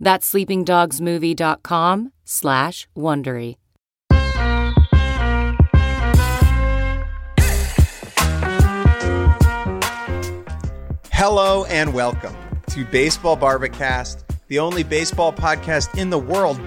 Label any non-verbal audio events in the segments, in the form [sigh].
That's sleepingdogsmovie.com slash Wondery. Hello and welcome to Baseball Bar-B-Cast, the only baseball podcast in the world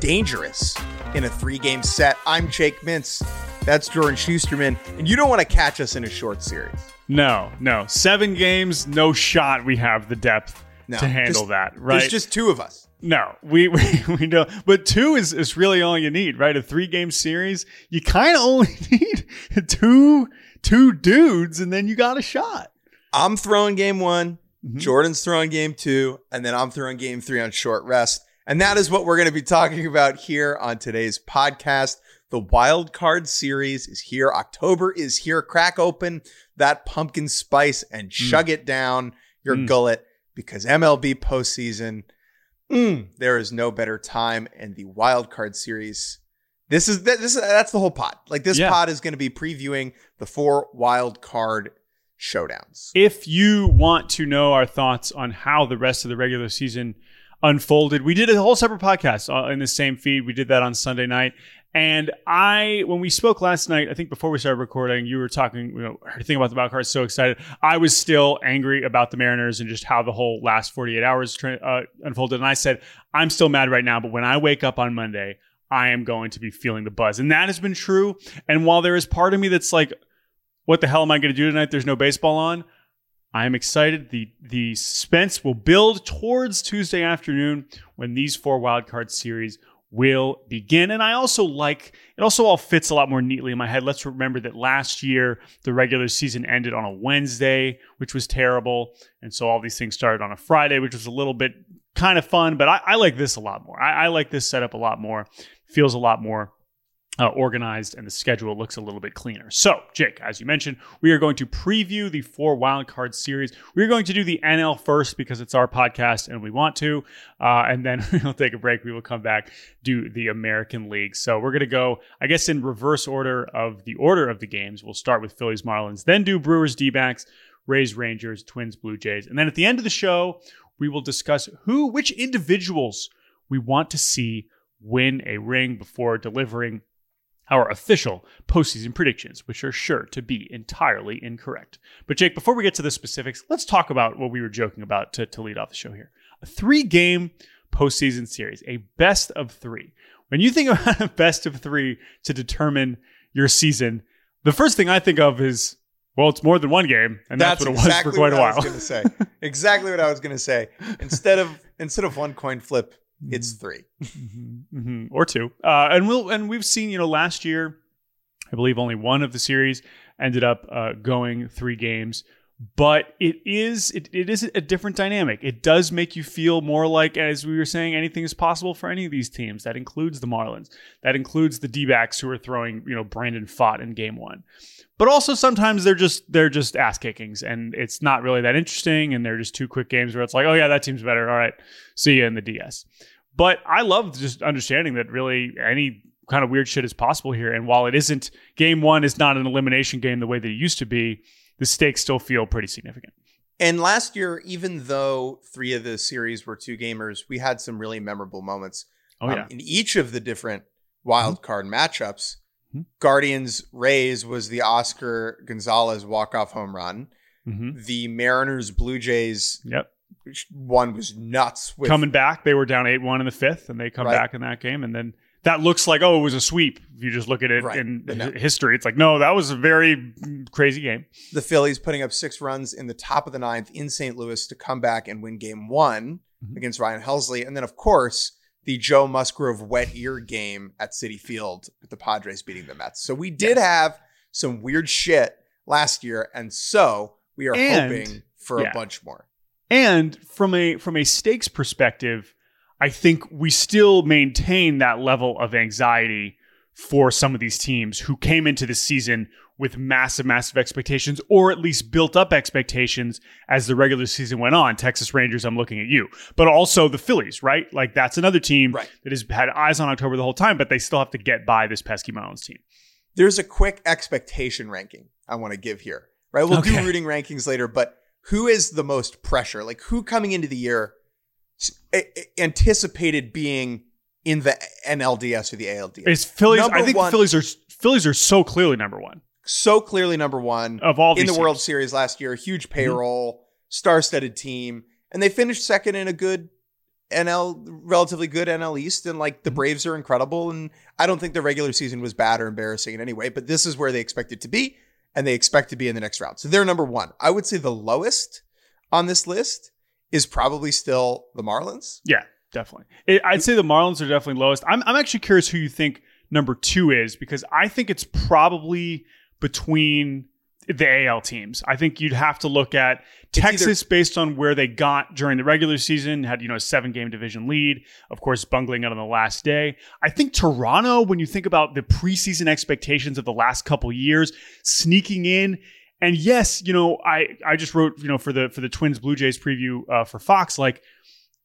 dangerous in a three game set. I'm Jake Mintz. That's Jordan Shusterman. And you don't want to catch us in a short series. No, no. Seven games, no shot we have the depth No, to handle just- that, right? There's just two of us. no, we, [laughs] we, we don't. But two is, is really all you need, right? A three game series, you kind of only [laughs] need two two dudes, and then you got a shot. I'm throwing game one, Mhm. Jordan's throwing game two, and then I'm throwing game three on short rest. And that is what we're going to be talking about here on today's podcast. The wild card series is here. October is here. Crack open that pumpkin spice and chug it down your Mm. gullet because MLB postseason, mm, there is no better time. And the wild card series, this is this is that's the whole pod. Like this Yeah. pod is going to be previewing the four wild card showdowns. If you want to know our thoughts on how the rest of the regular season unfolded, we did a whole separate podcast uh, in the same feed. We did that on Sunday night. And I, when we spoke last night, I think before we started recording, you were talking, you know, everything about the wild card. So excited. I was still angry about the Mariners and just how the whole last 48 hours uh, unfolded. And I said, I'm still mad right now, but when I wake up on Monday, I am going to be feeling the buzz. And that has been true. And while there is part of me that's like, what the hell am I going to do tonight? There's no baseball on. I am excited. The the suspense will build towards Tuesday afternoon when these four wildcard series will begin. And I also like it also all fits a lot more neatly in my head. Let's remember that last year the regular season ended on a Wednesday, which was terrible. And so all these things started on a Friday, which was a little bit kind of fun. But I, I like this a lot more. I, I like this setup a lot more. Feels a lot more uh, organized and the schedule looks a little bit cleaner. So, Jake, as you mentioned, we are going to preview the four wildcard series. We're going to do the NL first because it's our podcast and we want to. Uh, and then [laughs] we'll take a break. We will come back, do the American League. So, we're going to go, I guess, in reverse order of the order of the games. We'll start with Phillies Marlins, then do Brewers D backs, Rays Rangers, Twins Blue Jays. And then at the end of the show, we will discuss who, which individuals we want to see win a ring before delivering our official postseason predictions, which are sure to be entirely incorrect. But Jake, before we get to the specifics, let's talk about what we were joking about to, to lead off the show here. A three game postseason series, a best of three. When you think about [laughs] a best of three to determine your season, the first thing I think of is, well, it's more than one game, and that's, what it was exactly for quite what I was going to say. exactly what I was going to say. [laughs] Instead of instead of one coin flip, it's three. hmm or two. Uh, and we'll and we've seen you know last year, I believe only one of the series ended up uh, going three games. But it is it, it is a different dynamic. It does make you feel more like, as we were saying, anything is possible for any of these teams. That includes the Marlins. That includes the D-backs who are throwing, you know, Brandon Pfaadt in game one. But also sometimes they're just they're just ass kickings and it's not really that interesting and they're just two quick games where it's like, oh yeah, that team's better. All right. See you in the DS. But I love just understanding that really any kind of weird shit is possible here. And while it isn't game one is not an elimination game the way that it used to be, the stakes still feel pretty significant. And last year, even though three of the series were two gamers, we had some really memorable moments. Oh Um, yeah. in each of the different wild card matchups, Mhm. Guardians Rays was the Oscar Gonzalez walk off home run. hmm The Mariners Blue Jays Yep. one was nuts. With, Coming back, they were down eight one in the fifth, and they come Right. back in that game, and then that looks like oh, it was a sweep. If you just look at it Right. in no. history, it's like no, that was a very crazy game. the Phillies putting up six runs in the top of the ninth in St. Louis to come back and win game one Mhm. against Ryan Helsley. And then, of course, the Joe Musgrove wet ear game at Citi Field with the Padres beating the Mets. So we did have some weird shit last year. And so we are And- hoping for yeah. a bunch more. And from a from a stakes perspective, I think we still maintain that level of anxiety for some of these teams who came into the season with massive, massive expectations, or at least built up expectations as the regular season went on. Texas Rangers, I'm looking at you, but also the Phillies, right? Like that's another team Right. that has had eyes on October the whole time, but they still have to get by this pesky Marlins team. There's a quick expectation ranking I want to give here, right? We'll Okay. do rooting rankings later, but who is the most pressure? Like who coming into the year s- a- a- anticipated being in the NLDS or the ALDS? It's Phillies. Number I think one- Phillies are Phillies are so clearly number one so clearly number one of all in the World. Series last year. Huge mm-hmm. payroll, star-studded team, and they finished second in a good NL, relatively good NL East. And like the mm-hmm. Braves are incredible, and I don't think the regular season was bad or embarrassing in any way. But this is where they expect it to be, and they expect to be in the next round. So they're number one. I would say the lowest on this list is probably still the Marlins. Yeah, definitely. It, I'd say the Marlins are definitely lowest. I'm, I'm actually curious who you think number two is because I think it's probably between the AL teams. I think you'd have to look at either- Texas based on where they got during the regular season, had, you know, a seven game division lead, of course, bungling it on the last day. I think Toronto, when you think about the preseason expectations of the last couple years, sneaking in. And yes, you know, I, I just wrote, you know, for the for the Twins Blue Jays preview uh, for Fox, like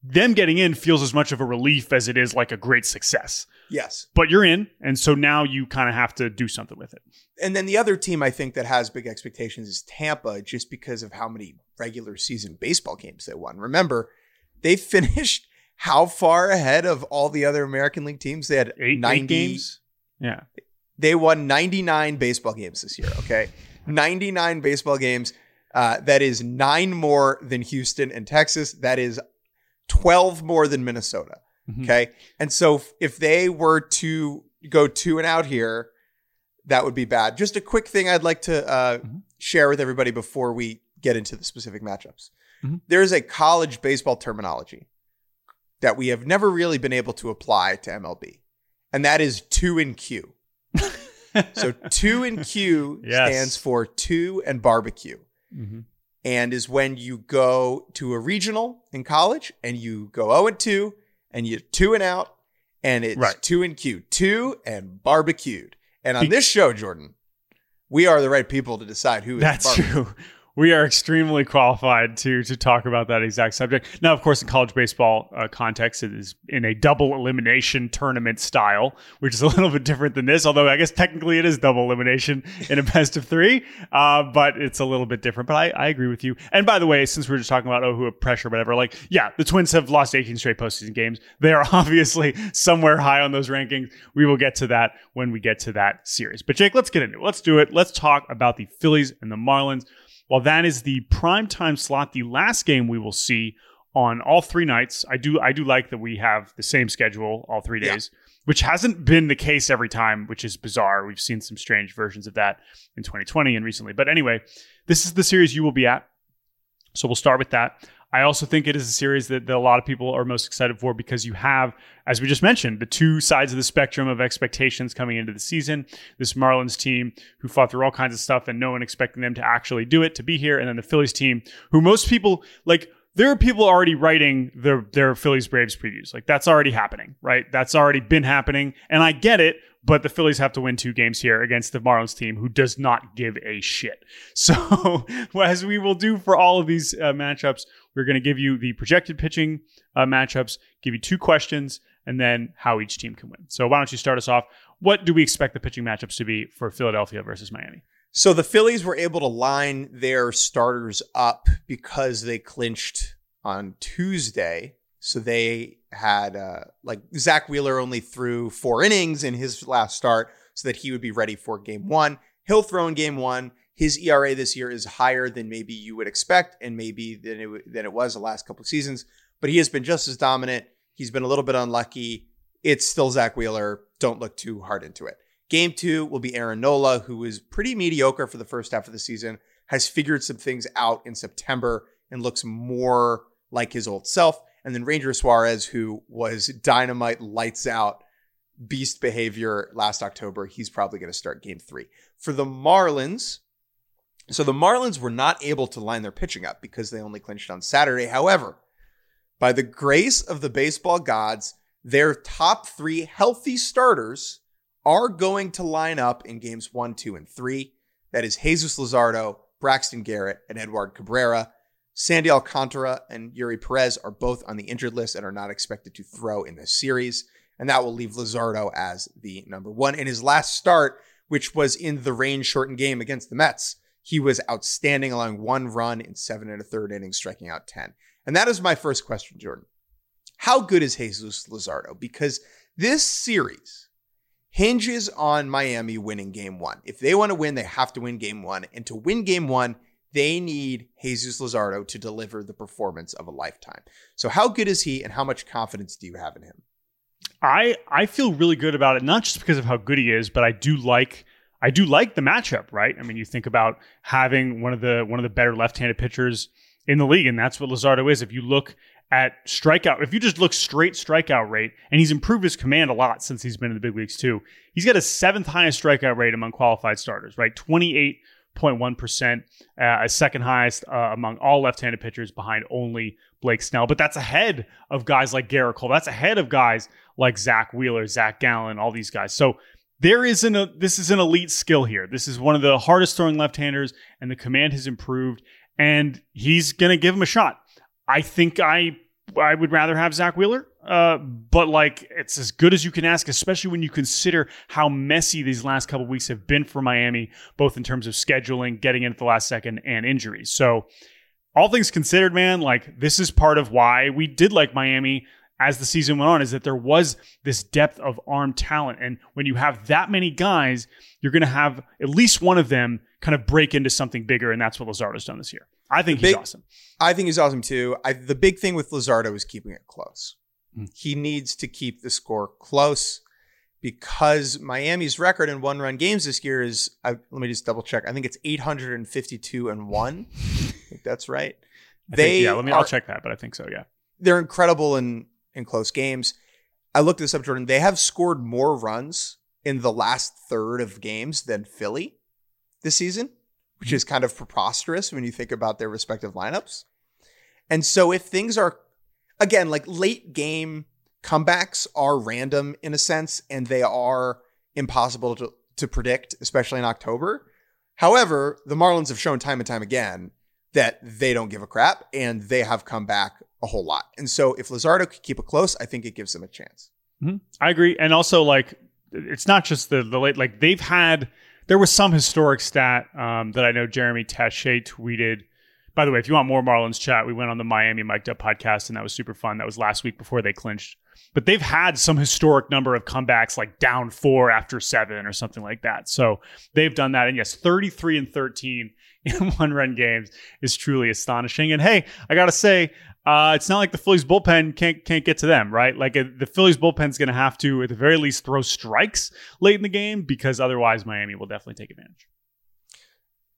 them getting in feels as much of a relief as it is like a great success. Yes. But you're in, and so now you kind of have to do something with it. And then the other team I think that has big expectations is Tampa, just because of how many regular season baseball games they won. Remember, they [laughs] finished how far ahead of all the other American League teams? They had Eight, 90 eight games. Yeah. They won 99 baseball games this year. Okay, 99 baseball games. Uh, that is nine more than Houston and Texas. That is 12 more than Minnesota. Mhm. Okay. And so if- they were to go two and out here, that would be bad. Just a quick thing I'd like to uh, Mhm. share with everybody before we get into the specific matchups. Mhm. There's a college baseball terminology that we have never really been able to apply to MLB, and that is two in Q. So two in Q [laughs] Yes. stands for two and barbecue Mhm. and is when you go to a regional in college and you go 0 and 2 and you two and out and it's Right. two and Q, two and barbecued. And on Be- this show, Jordan, we are the right people to decide who is That's barbecued. true. We are extremely qualified to to talk about that exact subject. Now, of course, in college baseball uh, context, it is in a double elimination tournament style, which is a [laughs] little bit different than this. Although I guess technically it is double elimination in a best of three, uh, but it's a little bit different. But I, I agree with you. And by the way, since we are just talking about oh, who have pressure, whatever, like yeah, the Twins have lost 18 straight postseason games. They are [laughs] obviously somewhere high on those rankings. We will get to that when we get to that series. But Jake, let's get into it. Let's do it. Let's talk about the Phillies and the Marlins. While that is the prime time slot, the last game we will see on all three nights. I do I do like that we have the same schedule all three Yeah. days, which hasn't been the case every time, which is bizarre. We've seen some strange versions of that in 2020 and recently. But anyway, this is the series you will be at. So we'll start with that. I also think it is a series that, that a lot of people are most excited for because you have, as we just mentioned, the two sides of the spectrum of expectations coming into the season. This Marlins team who fought through all kinds of stuff and no one expecting them to actually do it, to be here. And then the Phillies team who most people like, there are people already writing their, their Phillies Braves previews. Like that's already happening, right? That's already been happening. And I get it, but the Phillies have to win two games here against the Marlins team who does not give a shit. [laughs] So, [laughs] as we will do for all of these uh, matchups, we're going to give you the projected pitching uh, matchups, give you two questions, and then how each team can win. So, why don't you start us off? What do we expect the pitching matchups to be for Philadelphia versus Miami? So the Phillies were able to line their starters up because they clinched on Tuesday. So they had uh, like Zack Wheeler only threw four innings in his last start so that he would be ready for game one. He'll throw in game one. His ERA this year is higher than maybe you would expect, and maybe than it than it was the last couple of seasons. But he has been just as dominant. He's been a little bit unlucky. It's still Zack Wheeler. Don't look too hard into it. Game two will be Aaron Nola, who was pretty mediocre for the first half of the season, has figured some things out in September and looks more like his old self. And then Ranger Suarez, who was dynamite, lights out, beast behavior last October. He's probably going to start game three. For the Marlins, so the Marlins were not able to line their pitching up because they only clinched on Saturday. However, by the grace of the baseball gods, their top three healthy starters are going to line up in games one, two, and three. That is Jesus Luzardo, Braxton Garrett, and Edward Cabrera. Sandy Alcantara and Eury Perez are both on the injured list and are not expected to throw in this series. And that will leave Luzardo as the number one. In his last start, which was in the rain shortened game against the Mets, he was outstanding, allowing one run in seven and a third innings, striking out 10. And that is my first question, Jordan. How good is Jesus Luzardo? Because this series hinges on Miami winning game one. If they want to win, they have to win game one. And to win game one, they need Jesus Luzardo to deliver the performance of a lifetime. So, how good is he, and how much confidence do you have in him? I I feel really good about it, not just because of how good he is, but I do like I do like the matchup. Right? I mean, you think about having one of the one of the better left-handed pitchers in the league, and that's what Luzardo is. If you look at strikeout, if you just look straight strikeout rate, and he's improved his command a lot since he's been in the big leagues too. He's got a seventh highest strikeout rate among qualified starters. Right, twenty eight 0.1%, uh, second highest uh, among all left handed pitchers behind only Blake Snell. But that's ahead of guys like Gerrit Cole. That's ahead of guys like Zack Wheeler, Zach Gallen, all these guys. So there is an, a, this is an elite skill here. This is one of the hardest throwing left handers, and the command has improved, and he's going to give him a shot. I think I I would rather have Zack Wheeler. Uh, but like it's as good as you can ask, especially when you consider how messy these last couple weeks have been for Miami, both in terms of scheduling, getting in at the last second, and injuries. So, all things considered, man, like this is part of why we did like Miami as the season went on, is that there was this depth of arm talent, and when you have that many guys, you're going to have at least one of them kind of break into something bigger, and that's what Luzardo's done this year. I think big, he's awesome. I think he's awesome too. I, the big thing with Luzardo is keeping it close. Mm. He needs to keep the score close because Miami's record in one run games this year is, I, let me just double check. I think it's 852 and one. I think that's right. I they think, yeah, let me, are, I'll check that, but I think so. Yeah. They're incredible in, in close games. I looked this up, Jordan. They have scored more runs in the last third of games than Philly this season, which is kind of preposterous when you think about their respective lineups. And so if things are again, like late game comebacks are random in a sense, and they are impossible to, to predict, especially in October. However, the Marlins have shown time and time again that they don't give a crap and they have come back a whole lot. And so if Luzardo could keep it close, I think it gives them a chance. Mm-hmm. I agree. And also, like, it's not just the, the late, like, they've had, there was some historic stat um, that I know Jeremy Taché tweeted by the way, if you want more Marlins chat, we went on the Miami Mic'd Up podcast, and that was super fun. That was last week before they clinched. But they've had some historic number of comebacks, like down four after seven or something like that. So they've done that. And yes, 33 and 13 [laughs] in one run games is truly astonishing. And hey, I got to say, uh, it's not like the Phillies bullpen can't can't get to them, right? Like uh, the Phillies bullpen's going to have to, at the very least, throw strikes late in the game because otherwise Miami will definitely take advantage.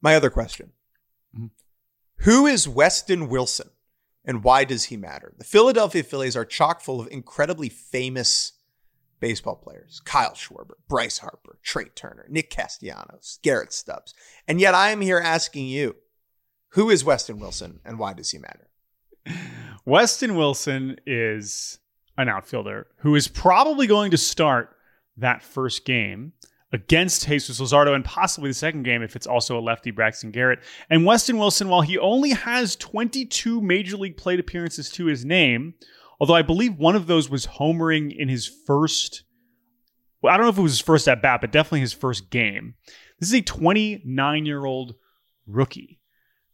My other question: mm-hmm. Who is Weston Wilson and why does he matter? The Philadelphia Phillies are chock full of incredibly famous baseball players Kyle Schwarber, Bryce Harper, Trea Turner, Nick Castellanos, Garrett Stubbs. And yet I am here asking you who is Weston Wilson and why does he matter? Weston Wilson is an outfielder who is probably going to start that first game against Jesus Luzardo and possibly the second game if it's also a lefty Braxton Garrett. And Weston Wilson, while he only has 22 major league plate appearances to his name, although I believe one of those was homering in his first well, I don't know if it was his first at bat, but definitely his first game. This is a 29 year old rookie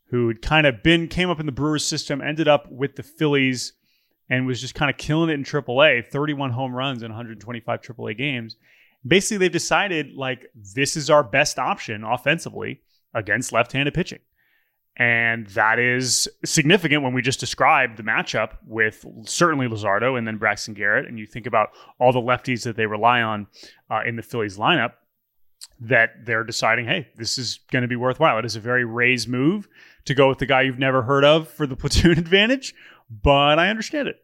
who had kind of been came up in the Brewers system, ended up with the Phillies, and was just kind of killing it in AAA. 31 home runs in 125 AAA games basically they've decided like this is our best option offensively against left-handed pitching. And that is significant when we just described the matchup with certainly Luzardo and then Braxton Garrett. And you think about all the lefties that they rely on uh, in the Phillies lineup, that they're deciding, hey, this is going to be worthwhile. It is a very Rays move to go with the guy you've never heard of for the [laughs] platoon advantage, but I understand it.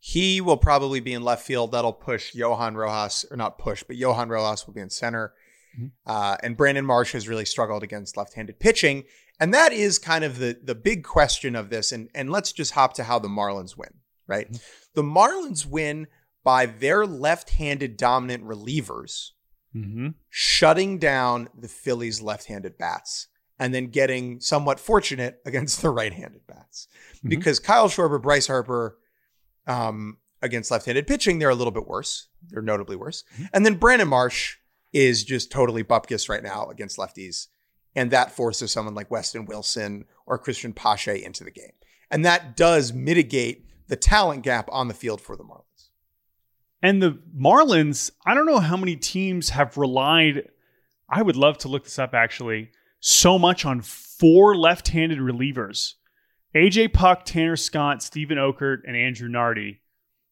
He will probably be in left field. That'll push Johan Rojas, or not push, but Johan Rojas will be in center. Mm-hmm. Uh, and Brandon Marsh has really struggled against left-handed pitching. And that is kind of the the big question of this. And and let's just hop to how the Marlins win, right? Mm-hmm. The Marlins win by their left-handed dominant relievers mm-hmm. shutting down the Phillies' left-handed bats and then getting somewhat fortunate [laughs] against the right-handed bats. Mm-hmm. Because Kyle Schwarber, Bryce Harper, um, against left-handed pitching, they're a little bit worse. They're notably worse. Mm-hmm. And then Brandon Marsh is just totally bupkis right now against lefties. And that forces someone like Weston Wilson or Christian Pache into the game. And that does mitigate the talent gap on the field for the Marlins. And the Marlins, I don't know how many teams have relied, I would love to look this up actually, so much on four left handed relievers. AJ Puk, Tanner Scott, Steven Okert, and Andrew Nardi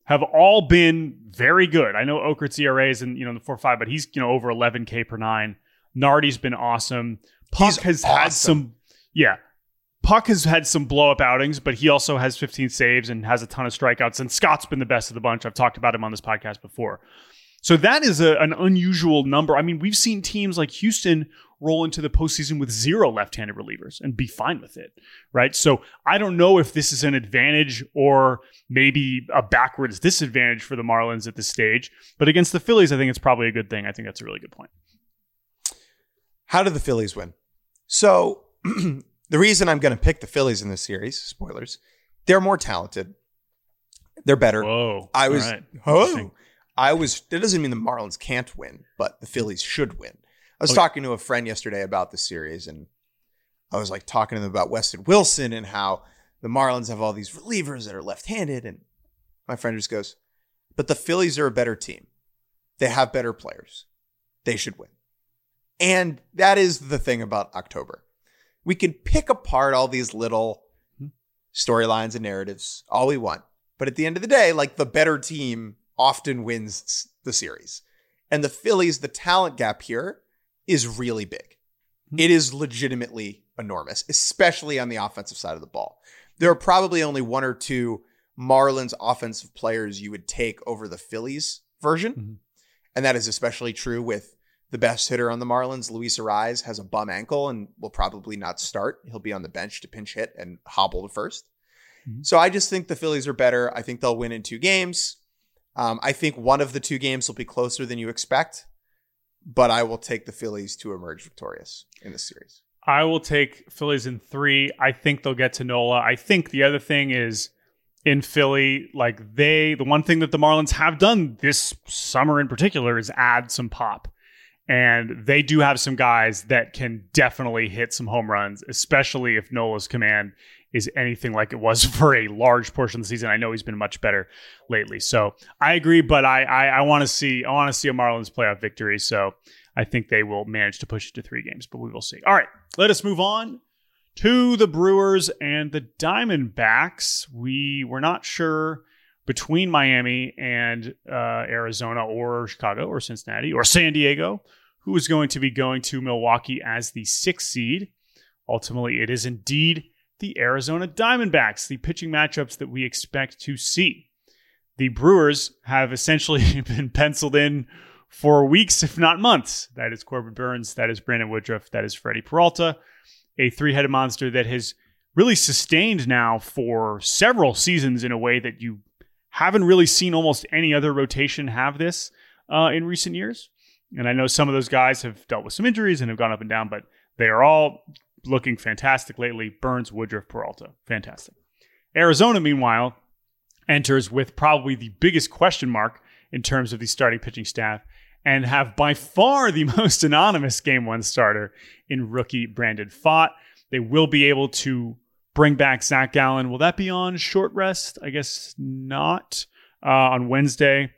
have all been very good. I know Okert's ERA is in you know the four five, but he's you know over 11k per nine. Nardi's been awesome. Puk He's has awesome. had some, yeah. Puck has had some blow up outings, but he also has 15 saves and has a ton of strikeouts. And Scott's been the best of the bunch. I've talked about him on this podcast before. So that is a, an unusual number. I mean, we've seen teams like Houston roll into the postseason with zero left handed relievers and be fine with it, right? So I don't know if this is an advantage or maybe a backwards disadvantage for the Marlins at this stage. But against the Phillies, I think it's probably a good thing. I think that's a really good point. How did the Phillies win? So [clears throat] the reason I'm going to pick the Phillies in this series, spoilers, they're more talented. They're better. Whoa. I was, right. oh, I was, that doesn't mean the Marlins can't win, but the Phillies should win. I was okay. talking to a friend yesterday about the series and I was like talking to them about Weston Wilson and how the Marlins have all these relievers that are left handed. And my friend just goes, but the Phillies are a better team. They have better players. They should win. And that is the thing about October. We can pick apart all these little hmm. storylines and narratives all we want. But at the end of the day, like the better team often wins the series. And the Phillies, the talent gap here is really big. It is legitimately enormous, especially on the offensive side of the ball. There are probably only one or two Marlins offensive players you would take over the Phillies version. Mm-hmm. And that is especially true with the best hitter on the Marlins, Luis Arraez, has a bum ankle and will probably not start. He'll be on the bench to pinch hit and hobble to 1st mm-hmm. So I just think the Phillies are better. I think they'll win in two games. Um, I think one of the two games will be closer than you expect, but I will take the Phillies to emerge victorious in this series. I will take Phillies in three. I think they'll get to Nola. I think the other thing is in Philly, like they, the one thing that the Marlins have done this summer in particular is add some pop. And they do have some guys that can definitely hit some home runs, especially if Nola's command is anything like it was [laughs] for a large portion of the season. I know he's been much better lately. So I agree, but I I, I want to see I want to see a Marlins playoff victory. So I think they will manage to push it to three games, but we will see. All right, let us move on to the Brewers and the Diamondbacks. We were not sure between Miami and uh, Arizona or Chicago or Cincinnati or San Diego who is going to be going to Milwaukee as the sixth seed. Ultimately, it is indeed the Arizona Diamondbacks, the pitching matchups that we expect to see. The Brewers have essentially [laughs] been penciled in for weeks, if not months. That is Corbin Burnes, that is Brandon Woodruff, that is Freddie Peralta, a three headed monster that has really sustained now for several seasons in a way that you haven't really seen almost any other rotation have this uh, in recent years. And I know some of those guys have dealt with some injuries and have gone up and down, but they are all looking fantastic lately. Burnes, Woodruff, Peralta, fantastic. Arizona, meanwhile, enters with probably the biggest question mark in terms of the starting pitching staff and have by far the [laughs] most anonymous game one starter in rookie Brandon Pfaadt. They will be able to bring back Zach Gallen. Will that be on short rest? I guess not. Uh, on Wednesday,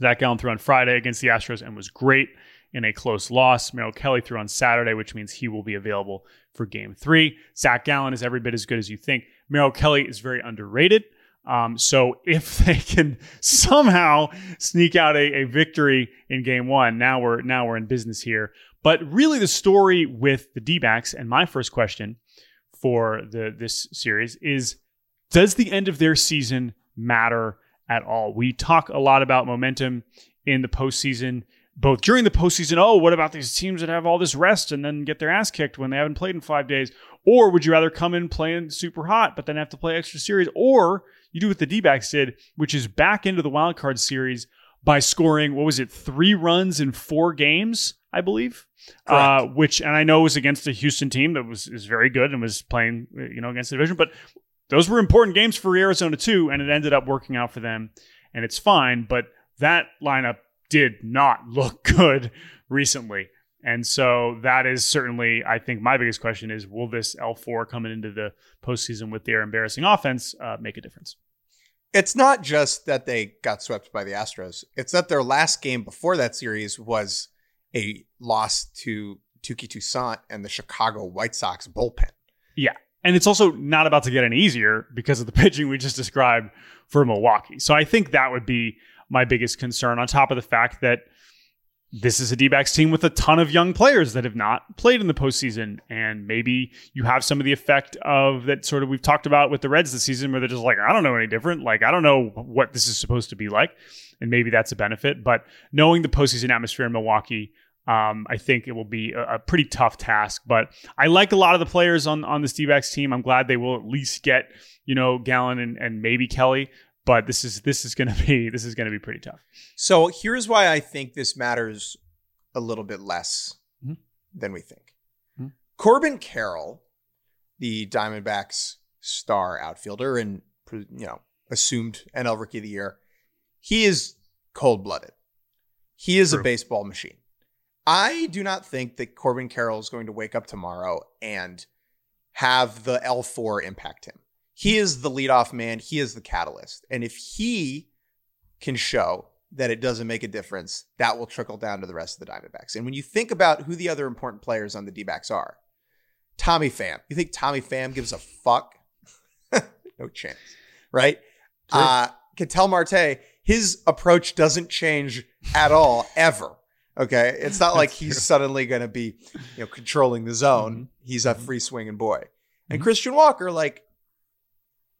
Zach Gallen threw on Friday against the Astros and was great in a close loss. Merrill Kelly threw on Saturday, which means he will be available for game three. Zach Gallen is every bit as good as you think. Merrill Kelly is very underrated. Um, so if [laughs] they can somehow sneak out a, a victory in game one, now we're now we're in business here. But really, the story with the D-backs and my first question for the this series is: Does the end of their season matter at all? We talk a lot about momentum in the postseason, both during the postseason. Oh, what about these teams that have all this rest and then get their ass kicked when they haven't played in five days? Or would you rather come in playing super hot, but then have to play extra series? Or you do what the D backs did, which is back into the wild card series by scoring, what was it, three runs in four games, I believe? Uh, which, and I know was against a Houston team that was is very good and was playing, you know, against the division, but those were important games for Arizona too, and it ended up working out for them, and it's fine. But that lineup did not look [laughs] good recently. And so that is certainly, I think, my biggest question is: Will this L4 coming into the postseason with their embarrassing offense uh, make a difference? It's not just that they got swept by the Astros; it's that their last game before that series was a loss to Touki Toussaint and the Chicago White Sox bullpen. Yeah, and it's also not about to get any easier because of the [laughs] pitching we just described for Milwaukee. So I think that would be my biggest concern. On top of the fact that this is a D-backs team with a ton of young players that have not played in the postseason, and maybe you have some of the effect of that sort of we've talked about with the Reds this season, where they're just like, I don't know any different. Like I don't know what this is supposed to be like, and maybe that's a benefit. But knowing the postseason atmosphere in Milwaukee, um, I think it will be a, a, pretty tough task. But I like a lot of the players on on this D-backs team. I'm glad they will at least get you know Gallen and, and maybe Kelly but this is this is going [laughs] to be this is going to be pretty tough. So here's why I think this matters a little bit less mm-hmm. than we think. Mm-hmm. Corbin Carroll, the Diamondbacks star outfielder and you know assumed NL Rookie of the Year, he is cold blooded. He is True. a baseball machine. I do not think that Corbin Carroll is going to wake up tomorrow and have the L4 impact him he is the leadoff man. He is the catalyst. And if he can show that it doesn't make a difference, that will trickle down to the rest of the Diamondbacks. And when you think about who the other important players on the D backs are, Tommy Pham. You think Tommy Pham gives a fuck? [laughs] no chance, right? Sure. Uh, Ketel Marte, his approach doesn't change at all, ever. Okay. It's not like he's true. suddenly going to be, you know, controlling the zone. Mm-hmm. He's a free swinging boy. And mm-hmm. Christian Walker, like,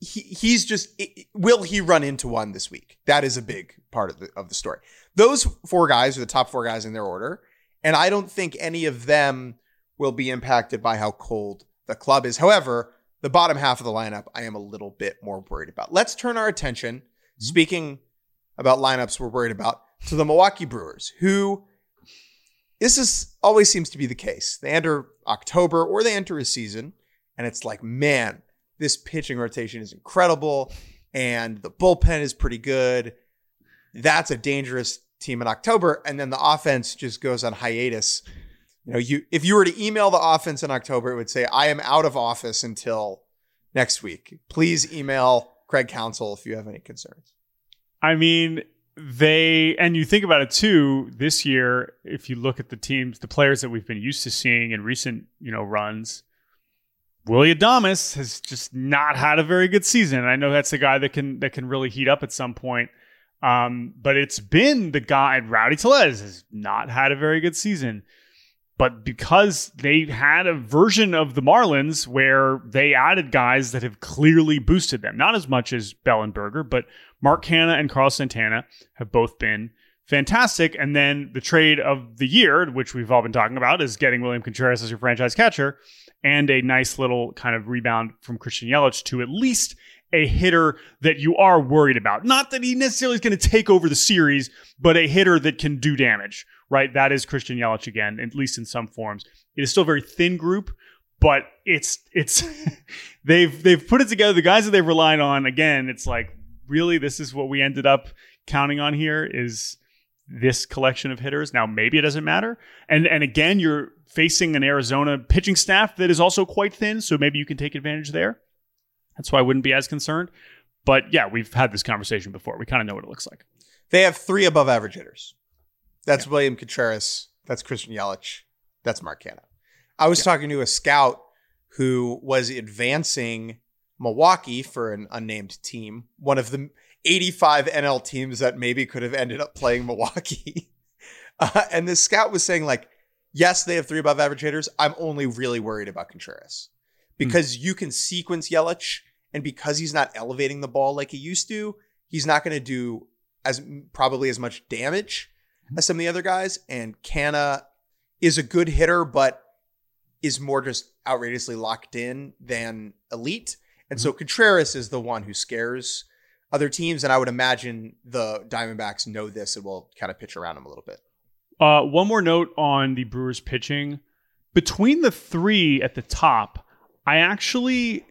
he, he's just will he run into one this week? That is a big part of the of the story. Those four guys are the top four guys in their order, and I don't think any of them will be impacted by how cold the club is. However, the bottom half of the lineup, I am a little bit more worried about. Let's turn our attention, mm-hmm. speaking about lineups we're worried about, to the Milwaukee Brewers, who this is always seems to be the case. They enter October or they enter a season, and it's like, man, this pitching rotation is incredible and the bullpen is pretty good. That's a dangerous team in October. And then the offense just goes on hiatus. You know, you if you were to email the offense in October, it would say, I am out of office until next week. Please email Craig Counsell if you have any concerns. I mean, they and you think about it too this year if you look at the teams the players that we've been used to seeing in recent you know runs Willy Adames has just not had a very good season. I know that's a guy that can that can really heat up at some point. Um, but it's been the guy Rowdy Tellez has not had a very good season. But because they had a version of the Marlins where they added guys that have clearly boosted them, not as much as Bellinger, but Mark Canha and Carlos Santana have both been fantastic. And then the trade of the year, which we've all been talking about, is getting William Contreras as your franchise catcher and a nice little kind of rebound from Christian Yelich to at least a hitter that you are worried about. Not that he necessarily is going to take over the series, but a hitter that can do damage, right? That is Christian Yelich again, at least in some forms. It is still a very thin group, but it's it's [laughs] they've they've put it together. The guys that they've relied on, again, it's like really this is what we ended up counting on here is this collection of hitters. Now, maybe it doesn't matter. And and again, you're facing an Arizona pitching staff that is also quite thin, so maybe you can take advantage there. That's why I wouldn't be as concerned. But yeah, we've had this conversation before. We kind of know what it looks like. They have three above average hitters. That's yeah. William Contreras, That's Christian Yelich. That's Mark Canha. I was talking to a scout who was advancing Milwaukee for an unnamed team, one of the 85 NL teams that maybe could have ended up playing Milwaukee. [laughs] Uh, and this scout was saying, like, yes, they have three above average hitters. I'm only really worried about Contreras because mm. you can sequence Yelich, and because he's not elevating the ball like he used to, he's not going to do as probably as much damage mm. as some of the other guys. And Canha is a good hitter, but is more just outrageously locked in than elite. And mm-hmm. so Contreras is the one who scares other teams. And I would imagine the Diamondbacks know this and will kind of pitch around him a little bit. Uh, one more note on the Brewers pitching. Between the three at the top, I actually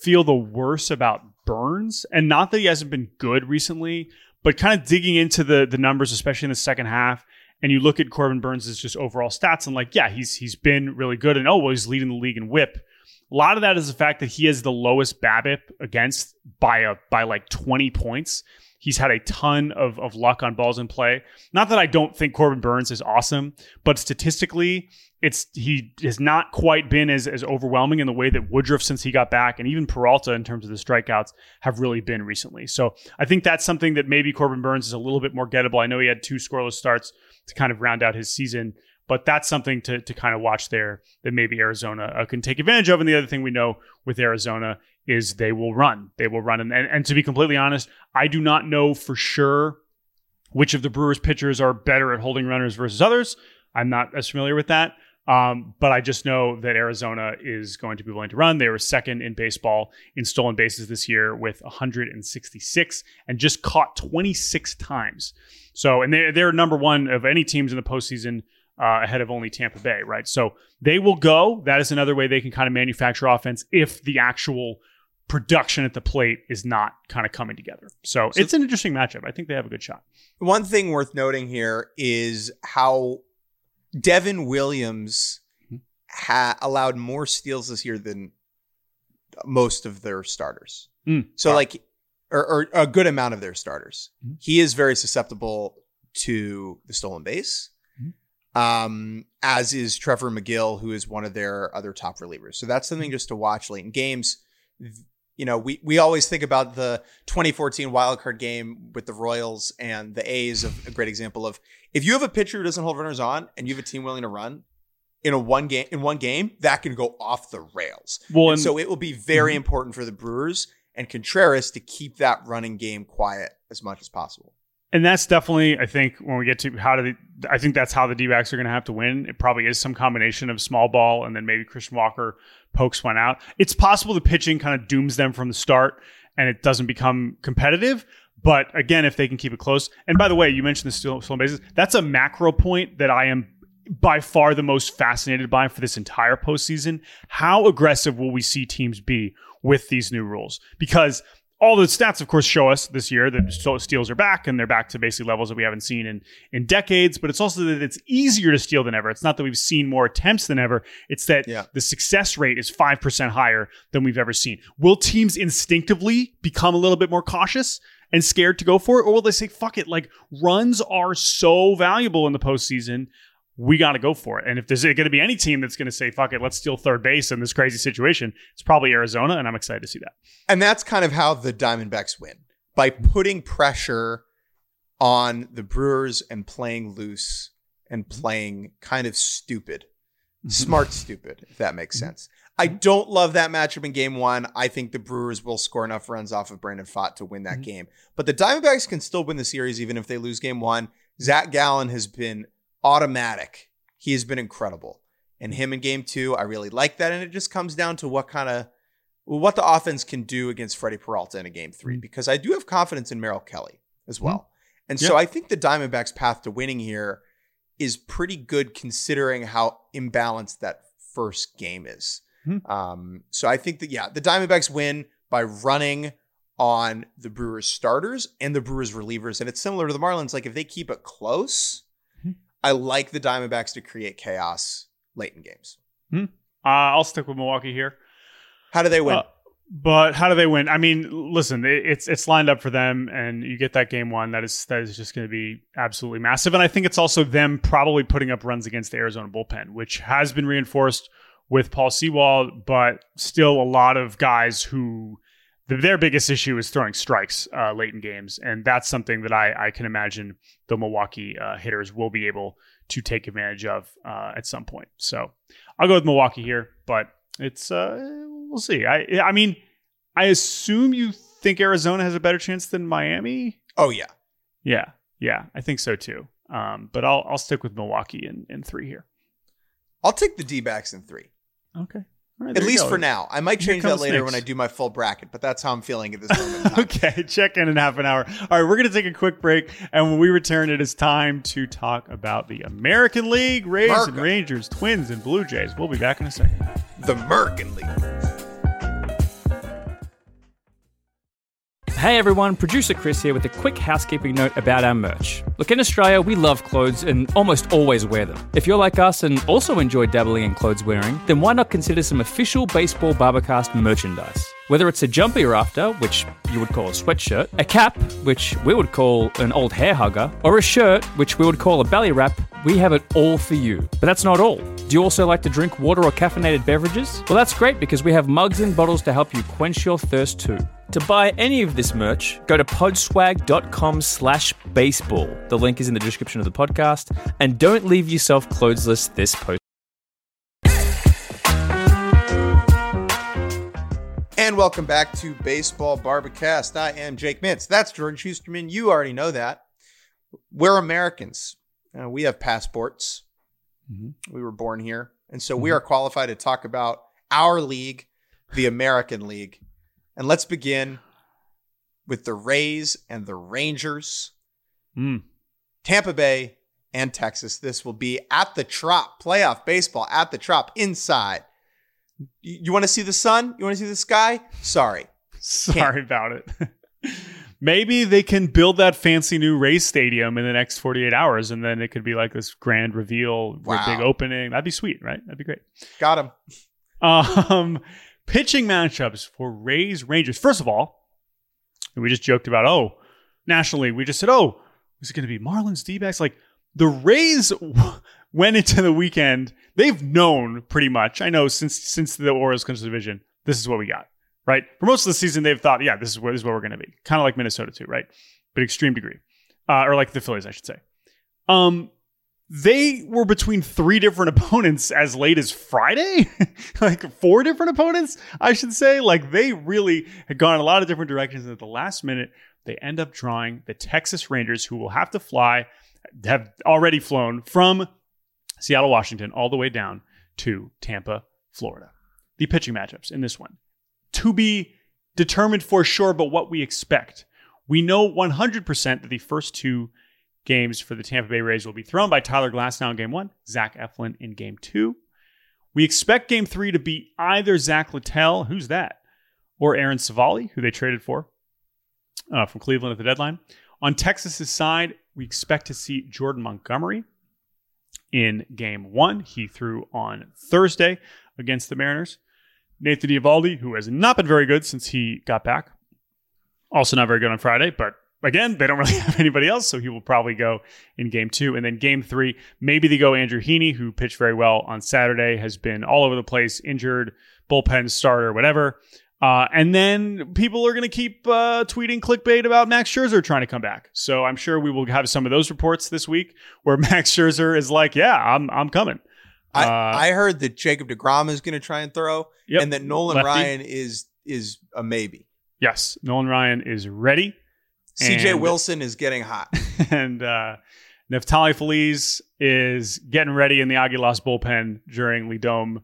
feel the worst about Burnes, And not that he hasn't been good recently, but kind of digging into the the numbers, especially in the second half, and you look at Corbin Burnes' just overall stats, and like, yeah, he's he's been really good, and oh, well, he's leading the league in WHIP. A lot of that is the fact that he has the lowest BABIP against by a by like 20 points. He's had a ton of, of luck on balls in play. Not that I don't think Corbin Burnes is awesome, but statistically, it's he has not quite been as, as overwhelming in the way that Woodruff since he got back, and even Peralta in terms of the strikeouts have really been recently. So I think that's something that maybe Corbin Burnes is a little bit more gettable. I know he had two scoreless starts to kind of round out his season. But that's something to, to kind of watch there that maybe Arizona uh, can take advantage of. And the other thing we know with Arizona is they will run. They will run. And, and, and to be completely honest, I do not know for sure which of the Brewers pitchers are better at holding runners versus others. I'm not as familiar with that. Um, but I just know that Arizona is going to be willing to run. They were second in baseball in stolen bases this year with 166 and just caught 26 times. So, and they're, they're number one of any teams in the postseason uh, ahead of only Tampa Bay, right? So they will go. That is another way they can kind of manufacture offense if the actual production at the plate is not kind of coming together. So, so it's an interesting matchup. I think they have a good shot. One thing worth noting here is how Devin Williams mm-hmm. ha- allowed more steals this year than most of their starters. Mm, so, wow. like, or, or, a good amount of their starters. Mm-hmm. He is very susceptible to the stolen base, mm-hmm. um, as is Trevor Megill, who is one of their other top relievers. So that's something mm-hmm. just to watch late in games. You know, we we always think about the 2014 wildcard game with the Royals and the A's of a great example of if you have a pitcher who doesn't hold runners on and you have a team willing to run, in a one game in one game that can go off the rails. Well, and, and so it will be very mm-hmm. important for the Brewers and Contreras to keep that running game quiet as much as possible. And that's definitely, I think, when we get to how do the, I think that's how the D backs are going to have to win. It probably is some combination of small ball and then maybe Christian Walker pokes one out. It's possible the pitching kind of dooms them from the start and it doesn't become competitive. But again, if they can keep it close, and by the way, you mentioned the stolen bases. That's a macro point that I am by far the most fascinated by for this entire postseason. How aggressive will we see teams be with these new rules? Because all the stats, of course, show us this year that steals are back and they're back to basically levels that we haven't seen in, in decades. But it's also that it's easier to steal than ever. It's not that we've seen more attempts than ever. It's that yeah. the success rate is 5% higher than we've ever seen. Will teams instinctively become a little bit more cautious? and scared to go for it? Or will they say, fuck it, like runs are so valuable in the postseason we got to go for it. And if there's going to be any team that's going to say, fuck it, let's steal third base in this crazy situation, it's probably Arizona. And I'm excited to see that. And that's kind of how the Diamondbacks win by putting pressure on the Brewers and playing loose and playing kind of stupid, mm-hmm. smart stupid, if that makes mm-hmm. sense. I don't love that matchup in game one. I think the Brewers will score enough runs off of Brandon Pfaadt to win that mm-hmm. game. But the Diamondbacks can still win the series even if they lose game one. Zach Gallen has been automatic. He has been incredible. And him in game two, I really like that. And it just comes down to what kind of what the offense can do against Freddie Peralta in a game 3 mm-hmm. because I do have confidence in Merrill Kelly as well. Mm-hmm. And so I think the Diamondbacks' path to winning here is pretty good considering how imbalanced that first game is. Mm-hmm. Um, so I think that, yeah, the Diamondbacks win by running on the Brewers starters and the Brewers relievers. And it's similar to the Marlins. Like if they keep it close, I like the Diamondbacks to create chaos late in games. Hmm. Uh, I'll stick with Milwaukee here. How do they win? Uh, But how do they win? I mean, listen, it- it's it's lined up for them, and you get that game one. That is that is just going to be absolutely massive. And I think it's also them probably putting up runs against the Arizona bullpen, which has been reinforced with Paul Sewald, but still a lot of guys who th- their biggest issue is throwing strikes uh, late in games, and that's something that I I can imagine the Milwaukee uh, hitters will be able to take advantage of uh, at some point. So I'll go with Milwaukee here, but it's uh, we'll see. I I mean, I assume you think Arizona has a better chance than Miami. Oh yeah. Yeah, yeah, I think so too. Um, but I'll I'll stick with Milwaukee in, in three here. I'll take the D backs in three. Okay, right, At least for now. I might change that later when I do my full bracket, but that's how I'm feeling at this moment. [laughs] Okay, check in in half an hour. All right, we're going to take a quick break. And when we return, it is time to talk about the American League, Rays and Rangers, Twins and Blue Jays. We'll be back in a second. The Merkin League. Hey everyone, producer Chris here with a quick housekeeping note about our merch. Look, in Australia, we love clothes and almost always wear them. If you're like us and also enjoy dabbling in clothes wearing, then why not consider some official Baseball Bar-B-Cast merchandise? Whether it's a jumper you're after, which you would call a sweatshirt, a cap, which we would call an old hair hugger, or a shirt, which we would call a belly wrap, we have it all for you. But that's not all. Do you also like to drink water or caffeinated beverages? Well, that's great because we have mugs and bottles to help you quench your thirst too. To buy any of this merch, go to podswag.com slash baseball. The link is in the description of the podcast. And don't leave yourself clothesless this post. And welcome back to Baseball Bar-B-Cast. I am Jake Mintz. That's Jordan Shusterman. You already know that. We're Americans. Uh, we have passports. We were born here. And so we are qualified to talk about our league, the American League. And let's begin with the Rays and the Rangers, Mm. Tampa Bay and Texas. This will be at the Trop, playoff baseball at the Trop inside. You, you want to see the sun? You want to see the sky? Sorry. Sorry about it. [laughs] Maybe they can build that fancy new race stadium in the next 48 hours, and then it could be like this grand reveal, Wow. big opening. That'd be sweet, right? That'd be great. Got him. Um, pitching matchups for Rays Rangers. First of all, we just joked about oh, National League. We just said oh, is it going to be Marlins D-backs? Like the Rays [laughs] went into the weekend. They've known pretty much. I know since since the Orioles comes to the division, this is what we got. Right for most of the season, they've thought, yeah, this is what this is what we're going to be. Kind of like Minnesota too, right? But extreme degree, uh, or like the Phillies, I should say. Um, they were between three different [laughs] opponents as late as Friday, [laughs] like four different opponents, I should say. Like they really had gone a lot of different directions. And at the last minute, they end up drawing the Texas Rangers, who will have to fly, have already flown from Seattle, Washington, all the way down to Tampa, Florida. The pitching matchups in this one to be determined for sure, but what we expect. We know 100% that the first two games for the Tampa Bay Rays will be thrown by Tyler Glasnow in game one, Zach Eflin in game two. We expect game three to be either Zach Littell, who's that, or Aaron Civale, who they traded for uh, from Cleveland at the deadline. On Texas's side, we expect to see Jordan Montgomery in game one. He threw on Thursday against the Mariners. Nathan Eovaldi, who has not been very good since he got back, also not very good on Friday, but again, they don't really [laughs] have anybody else, so he will probably go in game two. And then game three, maybe they go Andrew Heaney, who pitched very well on Saturday, has been all over the place, injured, bullpen starter, whatever. Uh, and then people are going to keep uh, tweeting clickbait about Max Scherzer trying to come back. So I'm sure we will have some of those reports this week where [laughs] Max Scherzer is like, "Yeah, I'm I'm coming." I, Uh, I heard that Jacob DeGrom is going to try and throw, Yep. and that Nolan Lefty. Ryan is is a maybe. Yes, Nolan Ryan is ready. CJ Wilson is getting hot. [laughs] and uh, Neftali Feliz is getting ready in the Aguilas bullpen during LIDOM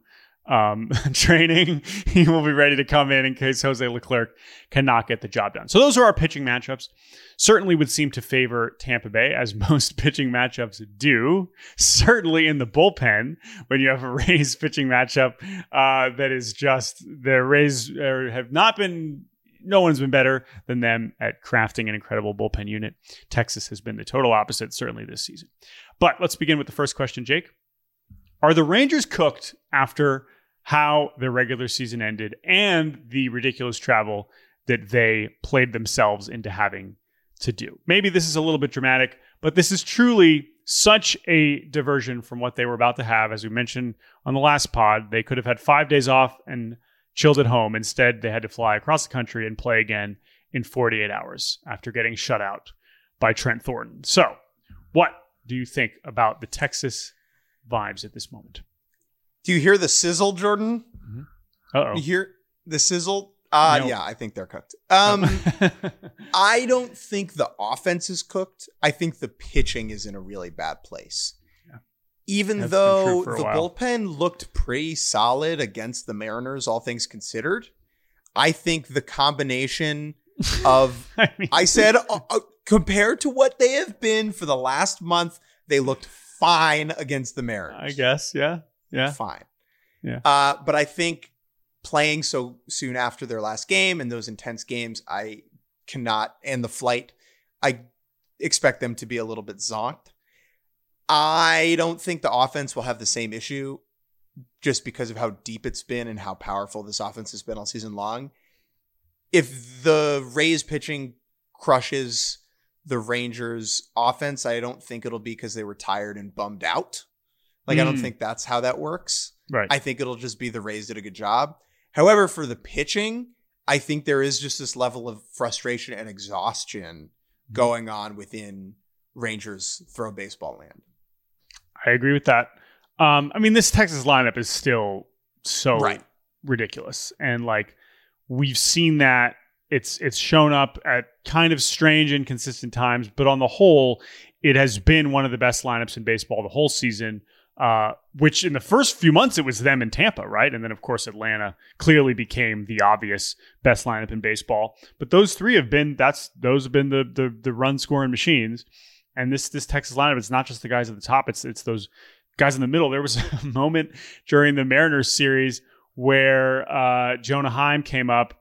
um, [laughs] training. he will be ready to come in in case Jose Leclerc cannot get the job done. So those are our pitching matchups. Certainly would seem to favor Tampa Bay, as [laughs] most pitching matchups do. Certainly in the bullpen, when you have a Rays pitching matchup uh, that is just the Rays have not been. No one's been better than them at crafting an incredible bullpen unit. Texas has been the total opposite, certainly this season. But let's begin with the first question, Jake. Are the Rangers cooked after how their regular season ended and the ridiculous travel that they played themselves into having to do. Maybe this is a little bit dramatic, but this is truly such a diversion from what they were about to have. As we mentioned on the last pod, they could have had five days off and chilled at home. Instead, they had to fly across the country and play again in 48 hours after getting shut out by Trent Thornton. So, what do you think about the Texas vibes at this moment? Do you hear the sizzle, Jordan? Uh You hear the sizzle? Uh, No. yeah, I think they're cooked. Um, oh. [laughs] I don't think the offense is cooked. I think the pitching is in a really bad place. Even That's though true for a the bullpen looked pretty solid against the Mariners, all things considered, I think the combination [laughs] of I mean, I said uh, uh, compared to what they have been for the last month, they looked fine against the Mariners. I guess, yeah, yeah. fine. Yeah. Uh, but I think playing so soon after their last game and those intense games, I cannot, and the flight, I expect them to be a little bit zonked. I don't think the offense will have the same issue just because of how deep it's been and how powerful this offense has been all season long. If the Rays pitching crushes the Rangers offense, I don't think it'll be because they were tired and bummed out. Like, I don't Mm. think that's how that works. Right. I think it'll just be the Rays did a good job. However, for the pitching, I think there is just this level of frustration and exhaustion going on within Rangers throw baseball land. I agree with that. Um, I mean, this Texas lineup is still so Right. ridiculous, and like we've seen that it's it's shown up at kind of strange, inconsistent times, but on the whole, it has been one of the best lineups in baseball the whole season. Uh, which in the first few months it was them in Tampa, right? And then of course Atlanta clearly became the obvious best lineup in baseball. But those three have been that's those have been the the, the run scoring machines. And this this Texas lineup, it's not just the guys at the top; it's it's those guys in the middle. There was [laughs] a moment during the Mariners series where uh, Jonah Heim came up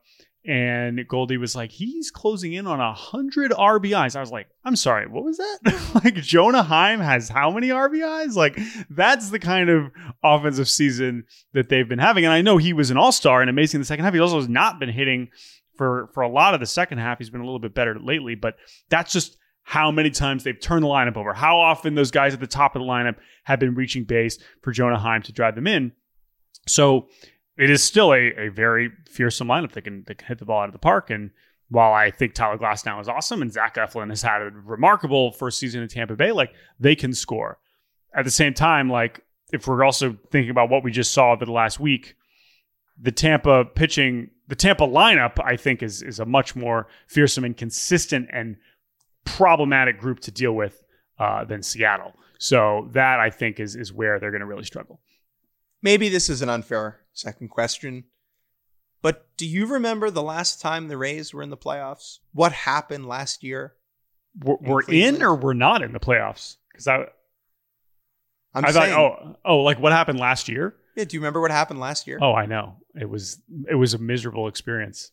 and Goldie was like, he's closing in on a hundred RBIs. I was like, I'm sorry, what was that? [laughs] like Jonah Heim has how many RBIs? Like that's the kind of offensive season that they've been having. And I know he was an all-star and amazing in the second half. He also has not been hitting for for a lot of the second half. He's been a little bit better lately, but that's just how many times they've turned the lineup over, how often those guys at the top of the lineup have been reaching base for Jonah Heim to drive them in. So it is still a, a very fearsome lineup that can, that can hit the ball out of the park. And while I think Tyler Glasnow is awesome and Zach Eflin has had a remarkable first season in Tampa Bay, like they can score. At the same time, like if we're also thinking about what we just saw over the last week, the Tampa pitching, the Tampa lineup, I think is is a much more fearsome and consistent and problematic group to deal with uh, than Seattle. So that I think is is where they're going to really struggle. Maybe this is an unfair second question, but do you remember the last time the Rays were in the playoffs? What happened last year? We're, In we're in or we're not in the playoffs because I I'm I saying, thought oh oh like what happened last year? yeah, do you remember what happened last year? Oh, I know. It was it was a miserable experience.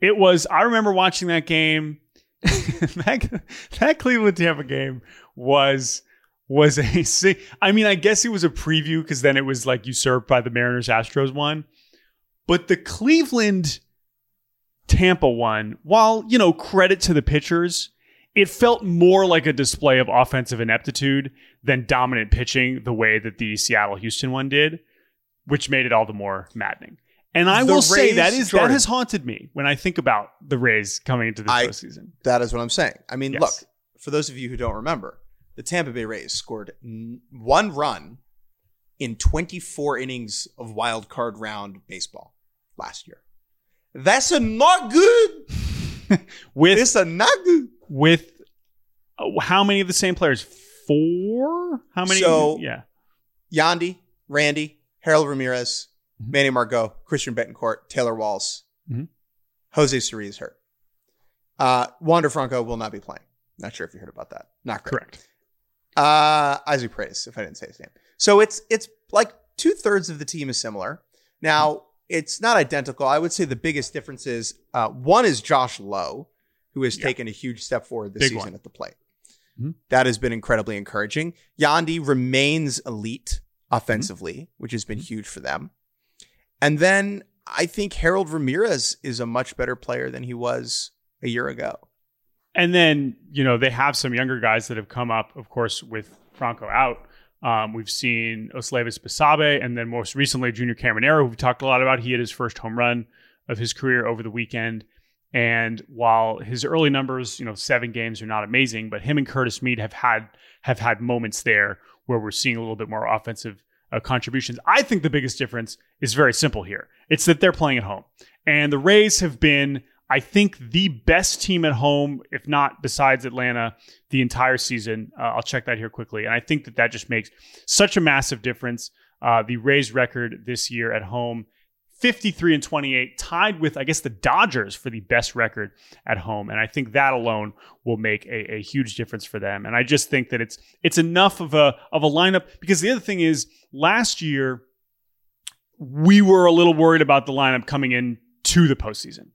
It was I remember watching that game. [laughs] that, that Cleveland Tampa game was was a [laughs] I mean, I guess it was a preview because then it was like usurped by the Mariners Astros one. But the Cleveland Tampa one, while, you know, credit to the pitchers, it felt more like a display of offensive ineptitude than dominant pitching the way that the Seattle Houston one did, which made it all the more maddening. And I The will say that is Rays- is that has haunted me when I think about the Rays coming into this I- postseason. That is what I'm saying. I mean, Yes. look, for those of you who don't remember, the Tampa Bay Rays scored n- one run in 24 innings of wild card round baseball last year. That's a not good. [laughs] With It's a not good. with uh, how many of the same players? Four? How many? So- yeah. Yandy, Randy, Harold Ramirez, Mhm. Manny Margot, Christian Bethancourt, Taylor Walls, Mhm. Jose Siri is hurt. Uh, Wander Franco will not be playing. Not sure if you heard about that. Not great. Correct. Uh, Isaac Paredes, if I didn't say his name. So it's it's like two thirds of the team is similar. Now it's not identical. I would say the biggest difference is uh, one is Josh Lowe, who has Yeah. taken a huge step forward this Big season one. at the plate. Mhm. That has been incredibly encouraging. Yandy remains elite offensively, which has been huge for them. And then I think Harold Ramirez is a much better player than he was a year ago. And then, you know, they have some younger guys that have come up, of course, with Franco out. Um, we've seen Osleivis Basabe, and then most recently Junior Caminero, who we've talked a lot about. He had his first home run of his career over the weekend. And while his early numbers, you know, seven games are not amazing, but him and Curtis Mead have had have had moments there where we're seeing a little bit more offensive uh, contributions. I think the biggest difference is very simple here. It's that they're playing at home, and the Rays have been, I think, the best team at home, if not besides Atlanta, the entire season. Uh, I'll check that here quickly, and I think that that just makes such a massive difference. Uh, the Rays record this year at home 53 and 28, tied with, I guess, the Dodgers for the best record at home. And I think that alone will make a, a, huge difference for them. And I just think that it's it's enough of a of a lineup because the other thing is last year we were a little worried about the lineup coming in to the postseason.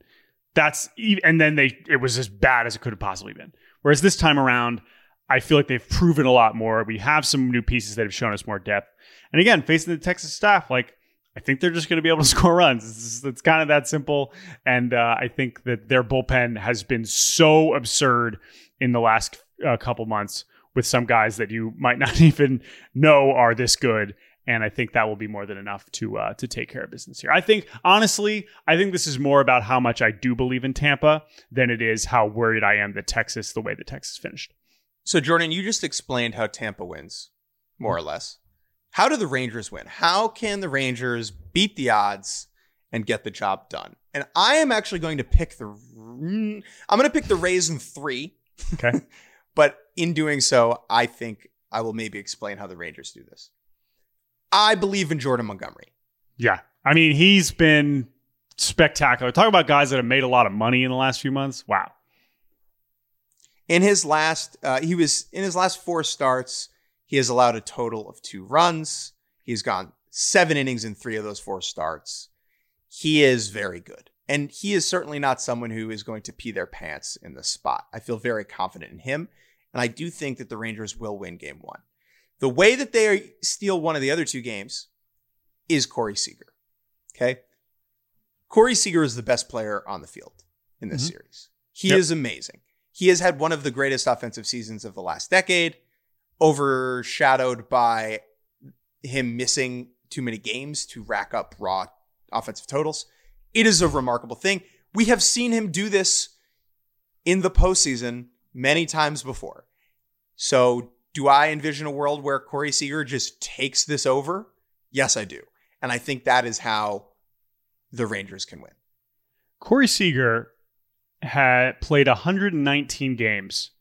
That's and then they it was as bad as it could have possibly been. Whereas this time around, I feel like they've proven a lot more. We have some new pieces that have shown us more depth. And again, facing the Texas staff, like I think they're just going to be able to [laughs] score runs. It's, it's kind of that simple. And uh, I think that their bullpen has been so absurd in the last uh, couple months with some guys that you might [laughs] not even know are this good. And I think that will be more than enough to uh, to take care of business here. I think honestly, I think this is more about how much I do believe in Tampa than it is how worried I am that Texas, the way that Texas finished. So Jordan, you just explained how Tampa wins, more or less. How do the Rangers win? How can the Rangers beat the odds and get the job done? And I am actually going to pick the I'm going to pick the Rays in 3. Okay. [laughs] but in doing so, I think I will maybe explain how the Rangers do this. I believe in Jordan Montgomery. Yeah. I mean, he's been spectacular. Talk about guys that have made a lot of money in the last few months. Wow. In his last, uh, he was in his last four starts. He has allowed a total of two runs. He's gone seven innings in three of those four starts. He is very good. And he is certainly not someone who is going to pee their pants in the spot. I feel very confident in him. And I do think that the Rangers will win game one. The way that they steal one of the other two games is Corey Seager. Okay. Corey Seager is the best player on the field in this mm-hmm. series. He yep. is amazing. He has had one of the greatest offensive seasons of the last decade overshadowed by him missing too many games to rack up raw offensive totals. It is a remarkable thing. We have seen him do this in the postseason many times before. So, do I envision a world where Corey Seager just takes this over? Yes, I do. And I think that is how the Rangers can win. Corey Seager had played 119 games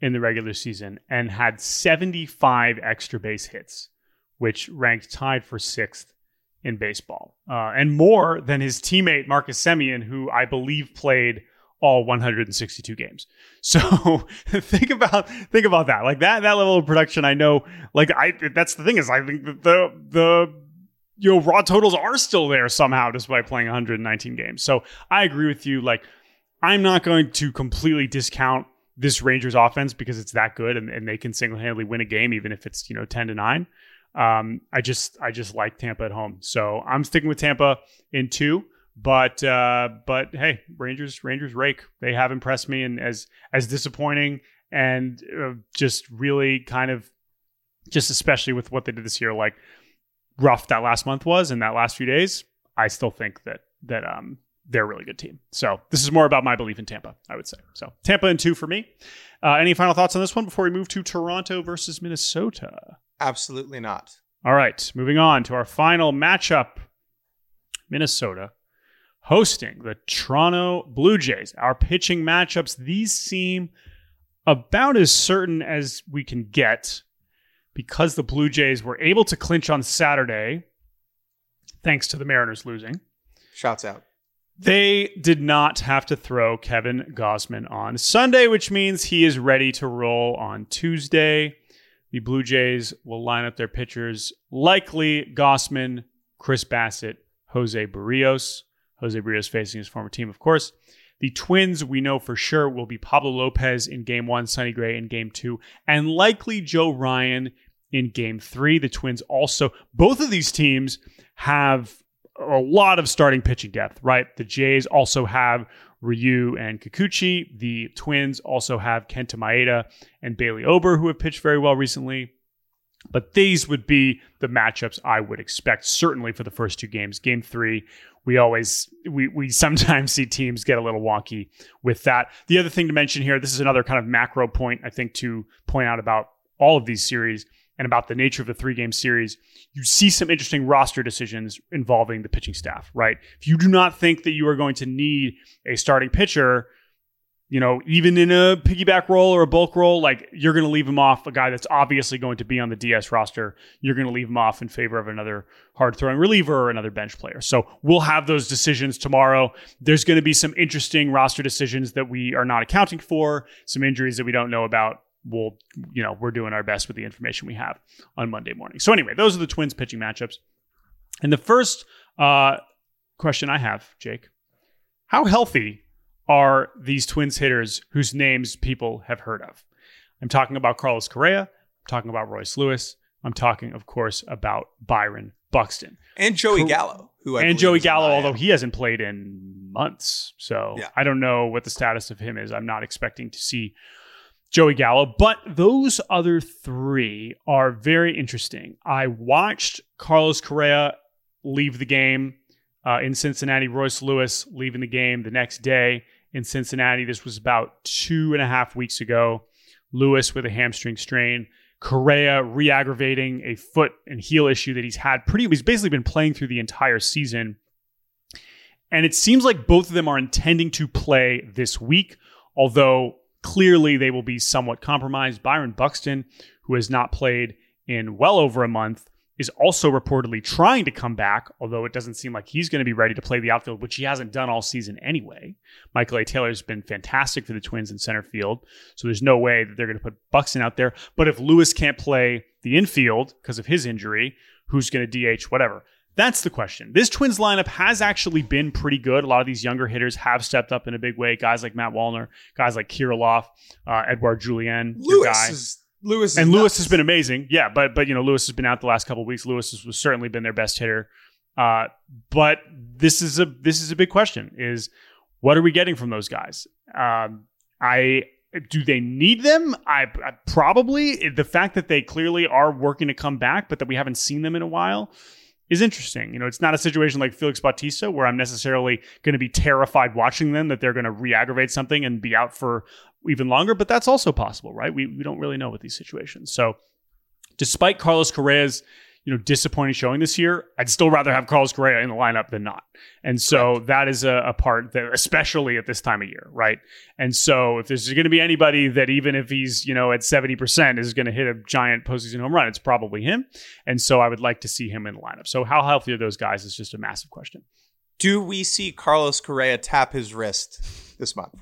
in the regular season and had 75 extra base hits, which ranked tied for sixth in baseball, uh, and more than his teammate Marcus Semien, who I believe played all 162 games. [laughs] So think about think about that. Like that that level of production. I know. Like I that's the thing is I think the the you know raw totals are still there somehow despite playing 119 games. So I agree with you. Like I'm not going to completely discount this Rangers offense because it's that good and, and they can single handedly win a game even if it's you know ten to nine. Um, I just I just like Tampa at home, so I'm sticking with Tampa in two. But uh, but hey, Rangers Rangers rake. They have impressed me and as as disappointing and uh, just really kind of just especially with what they did this year, like rough that last month was and that last few days. I still think that that um they're a really good team. So this is more about my belief in Tampa, I would say. So Tampa and two for me. Uh, any final thoughts on this one before we move to Toronto versus Minnesota? Absolutely not. All right, moving on to our final matchup. Minnesota hosting the Toronto Blue Jays. Our pitching matchups, these seem about as certain as we can get because the Blue Jays were able to clinch on Saturday thanks to the Mariners losing. Shouts out. They did not have to throw Kevin Gausman on Sunday, which means he is ready to roll on Tuesday. The Blue Jays will line up their pitchers likely Gausman, Chris Bassitt, Jose Berrios. Jose Berrios facing his former team, of course. The Twins, we know for sure, will be Pablo Lopez in game one, Sonny Gray in game two, and likely Joe Ryan in game three. The Twins also, both of these teams have a lot of starting pitching depth, right? The Jays also have Ryu and Kikuchi. The Twins also have Kenta Maeda and Bailey Ober, who have pitched very well recently. But these would be the matchups I would expect, certainly for the first two games. Game three, we always we we [laughs] sometimes see teams get a little wonky with that. The other thing to mention here, this is another kind of macro point I think to point out about all of these series and about the nature of the three game series, you see some interesting roster decisions involving the pitching staff, right? If you do not think that you are going to need a starting pitcher, you know, even in a piggyback role or a bulk role, like you're going to leave him off a guy that's obviously going to be on the DS roster. You're going to leave him off in favor of another hard throwing reliever or another bench player. So we'll have those decisions tomorrow. There's going to be some interesting roster decisions that we are not accounting for, some injuries that we don't know about. We'll, you know, we're doing our best with the information we have on Monday morning. So anyway, those are the Twins pitching matchups. And the first uh, question I have, Jake, how healthy are these Twins hitters whose names people have heard of. I'm talking about Carlos Correa. I'm talking about Royce Lewis. I'm talking, of course, about Byron Buxton and Joey Gallo, who I and Joey Gallo, although he hasn't played in months, so Yeah. I don't know what the status of him is. I'm not expecting to see Joey Gallo, but those other three are very interesting. I watched Carlos Correa leave the game uh, in Cincinnati. Royce Lewis leaving the game the next day in Cincinnati. This was about two and a half weeks ago. Lewis with a hamstring strain. Correa re-aggravating a foot and heel issue that he's had pretty he's basically been playing through the entire season. And it seems like both of them are intending to play this week, although clearly they will be somewhat compromised. Byron Buxton, who has not played in well over a month, is also reportedly trying to come back, although it doesn't seem like he's going to be ready to play the outfield, which he hasn't done all season anyway. Michael A. Taylor's been fantastic for the Twins in center field, so there's no way that they're going to put Buxton out there. But if Lewis can't play the infield because of his injury, who's going to DH, whatever? That's the question. This Twins lineup has actually been pretty good. A lot of these younger hitters have stepped up in a big way. Guys like Matt Wallner, guys like Kirilloff, uh, Edward Julien, Lewis is Lewis is and Lewis nuts. has been amazing. Yeah, but but you know Lewis has been out the last couple of weeks. Lewis has, has certainly been their best hitter. Uh, but this is a this is a big question: is what are we getting from those guys? Um, I do they need them? I, I probably the fact that they clearly are working to come back, but that we haven't seen them in a while is interesting. You know, it's not a situation like Felix Bautista where I'm necessarily going to be terrified watching them that they're going to re-aggravate something and be out for even longer, but that's also possible, right? We we don't really know with these situations. So, despite Carlos Correa's you know disappointing showing this year, I'd still rather have Carlos Correa in the lineup than not. And so that is a, a part that, especially at this time of year, right? And so if there's going to be anybody that even if he's you know at seventy percent is going to hit a giant postseason home run, it's probably him. And so I would like to see him in the lineup. So how healthy are those guys is just a massive question. Do we see Carlos Correa tap his wrist this month?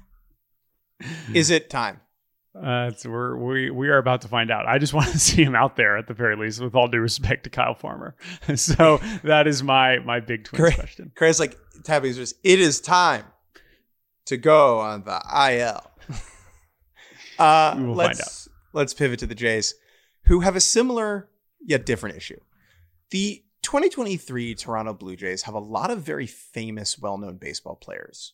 Hmm. Is it time? Uh, it's, we're, we we are about to find out. I just [laughs] want to see him out there at the very least, with all due respect to Kyle Farmer. [laughs] so that is my my big twins Great. question. Correa's like his wrist. It is time to go on the IL. [laughs] Uh, We will let's, find Let's pivot to the Jays, who have a similar yet different issue. The 2023 Toronto Blue Jays have a lot of very famous, well-known baseball players.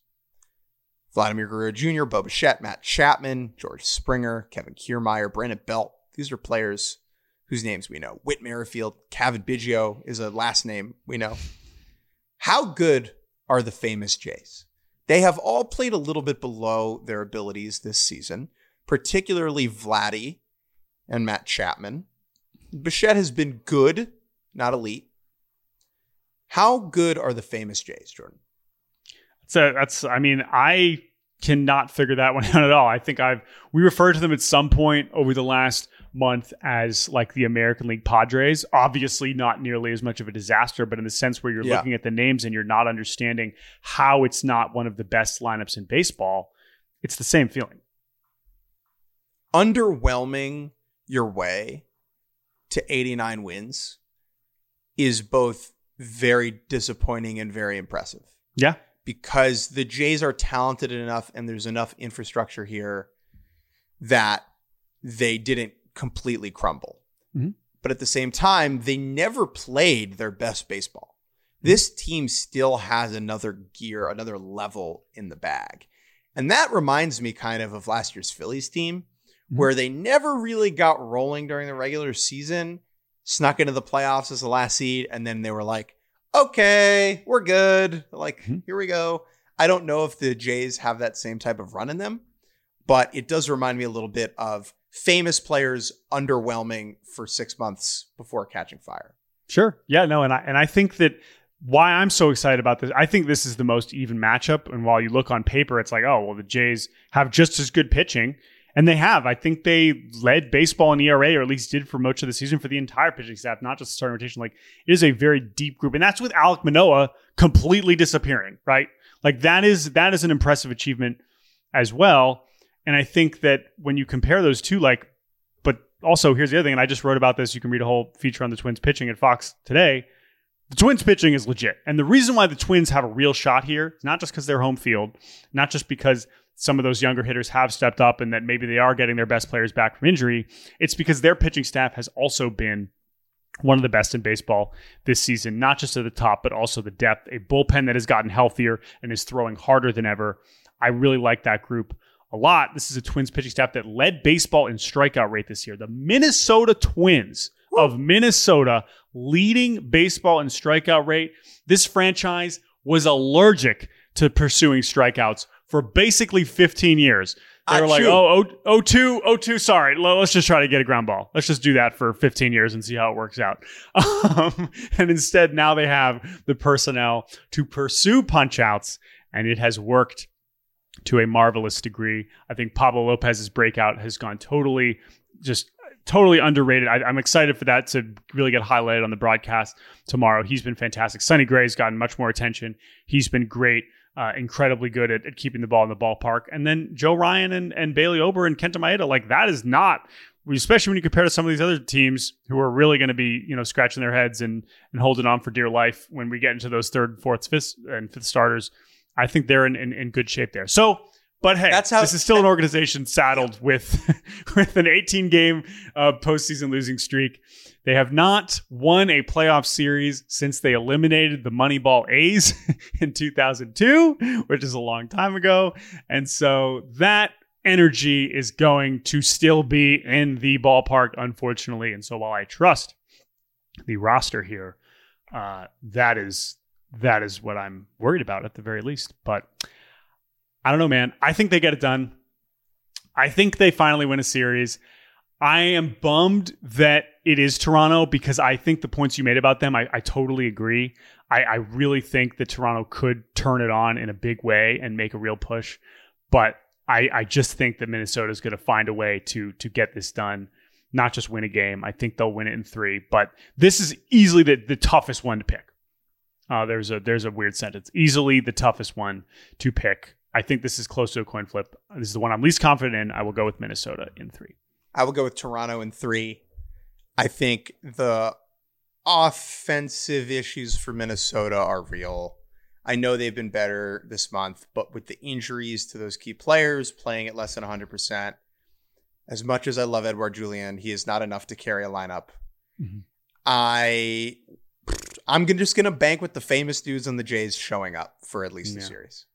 Vladimir Guerrero Jr., Bo Bichette, Matt Chapman, George Springer, Kevin Kiermaier, Brandon Belt. These are players whose names we know. Whit Merrifield, Cavan Biggio is a last name we know. How good are the famous Jays? They have all played a little bit below their abilities this season, particularly Vladdy and Matt Chapman. Bichette has been good, not elite. How good are the famous Jays, Jordan? So that's I mean I cannot figure that one [laughs] out at all. I think I've we referred to them at some point over the last month as like the American League Padres. Obviously not nearly as much of a disaster, but in the sense where you're Yeah. looking at the names and you're not understanding how it's not one of the best lineups in baseball, it's the same feeling. Underwhelming your way to 89 wins is both very disappointing and very impressive. Yeah. Because the Jays are talented enough and there's enough infrastructure here that they didn't completely crumble. Mhm. But at the same time, they never played their best baseball. this team still has another gear, another level in the bag. And that reminds me kind of of last year's Phillies team, Mm-hmm. where they never really got rolling during the regular season, snuck into the playoffs as the last seed, and then they were like, okay, we're good. Like, Mhm. here we go. I don't know if the Jays have that same type of run in them, but it does remind me a little bit of famous players underwhelming for six months before catching fire. Sure. Yeah, no, and I and I think that why I'm so excited about this, I think this is the most even matchup. And while you look on paper, it's like, oh, well, the Jays have just as good pitching. And they have. I think they led baseball in ERA, or at least did for much of the season for the entire pitching staff, not just starting rotation. Like it is a very deep group. And that's with Alek Manoah completely disappearing, right? Like that is that is an impressive achievement as well. And I think that when you compare those two, like, but also here's the other thing, and I just wrote about this. You can read a whole feature on the Twins pitching at Fox today. The Twins pitching is legit. And the reason why the Twins have a real shot here not just because they're home field, not just because some of those younger hitters have stepped up and that maybe they are getting their best players back from injury. It's because their pitching staff has also been one of the best in baseball this season, not just at the top, but also the depth. A bullpen that has gotten healthier and is throwing harder than ever. I really like that group a lot. This is a Twins pitching staff that led baseball in strikeout rate this year. The Minnesota Twins of Minnesota leading baseball in strikeout rate. This franchise was allergic to pursuing strikeouts for basically 15 years. They were like, oh, oh, oh, two, oh, two, sorry. Let's just try to get a ground ball. Let's just do that for 15 years and see how it works out. [laughs] Um, and instead, now they have the personnel to pursue punch outs, and it has worked to a marvelous degree. I think Pablo Lopez's breakout has gone totally, just totally underrated. I, I'm excited for that to really get highlighted on the broadcast tomorrow. He's been fantastic. Sonny Gray's gotten much more attention. He's been great. Uh, incredibly good at, at keeping the ball in the ballpark. And then Joe Ryan and, and Bailey Ober and Kenta Maeda, like that is not, especially when you compare to some of these other teams who are really going to be, you know, scratching their heads and, and holding on for dear life when we get into those third, fourth, fifth, and fifth starters. I think they're in, in, in good shape there. So, but hey, That's how- this is still an [laughs] organization saddled with [laughs] with an 18 game uh, postseason losing streak. They have not won a playoff series since they eliminated the Moneyball A's [laughs] in 2002, which is a long time ago. And so that energy is going to still be in the ballpark, unfortunately. And so while I trust the roster here, uh, that is that is what I'm worried about at the very least. But I don't know, man. I think they get it done. I think they finally win a series. I am bummed that it is Toronto because I think the points you made about them, I, I totally agree. I, I really think that Toronto could turn it on in a big way and make a real push. But I, I just think that Minnesota is going to find a way to to get this done, not just win a game. I think they'll win it in three. But this is easily the, the toughest one to pick. Uh, there's a there's a weird sentence. Easily the toughest one to pick. I think this is close to a coin flip. This is the one I'm least confident in. I will go with Minnesota in three. I will go with Toronto in three. I think the offensive issues for Minnesota are real. I know they've been better this month, but with the injuries to those key players playing at less than 100%, as much as I love Edward Julien, he is not enough to carry a lineup. Mhm. I I'm gonna- just going to bank with the famous dudes on the Jays showing up for at least the series.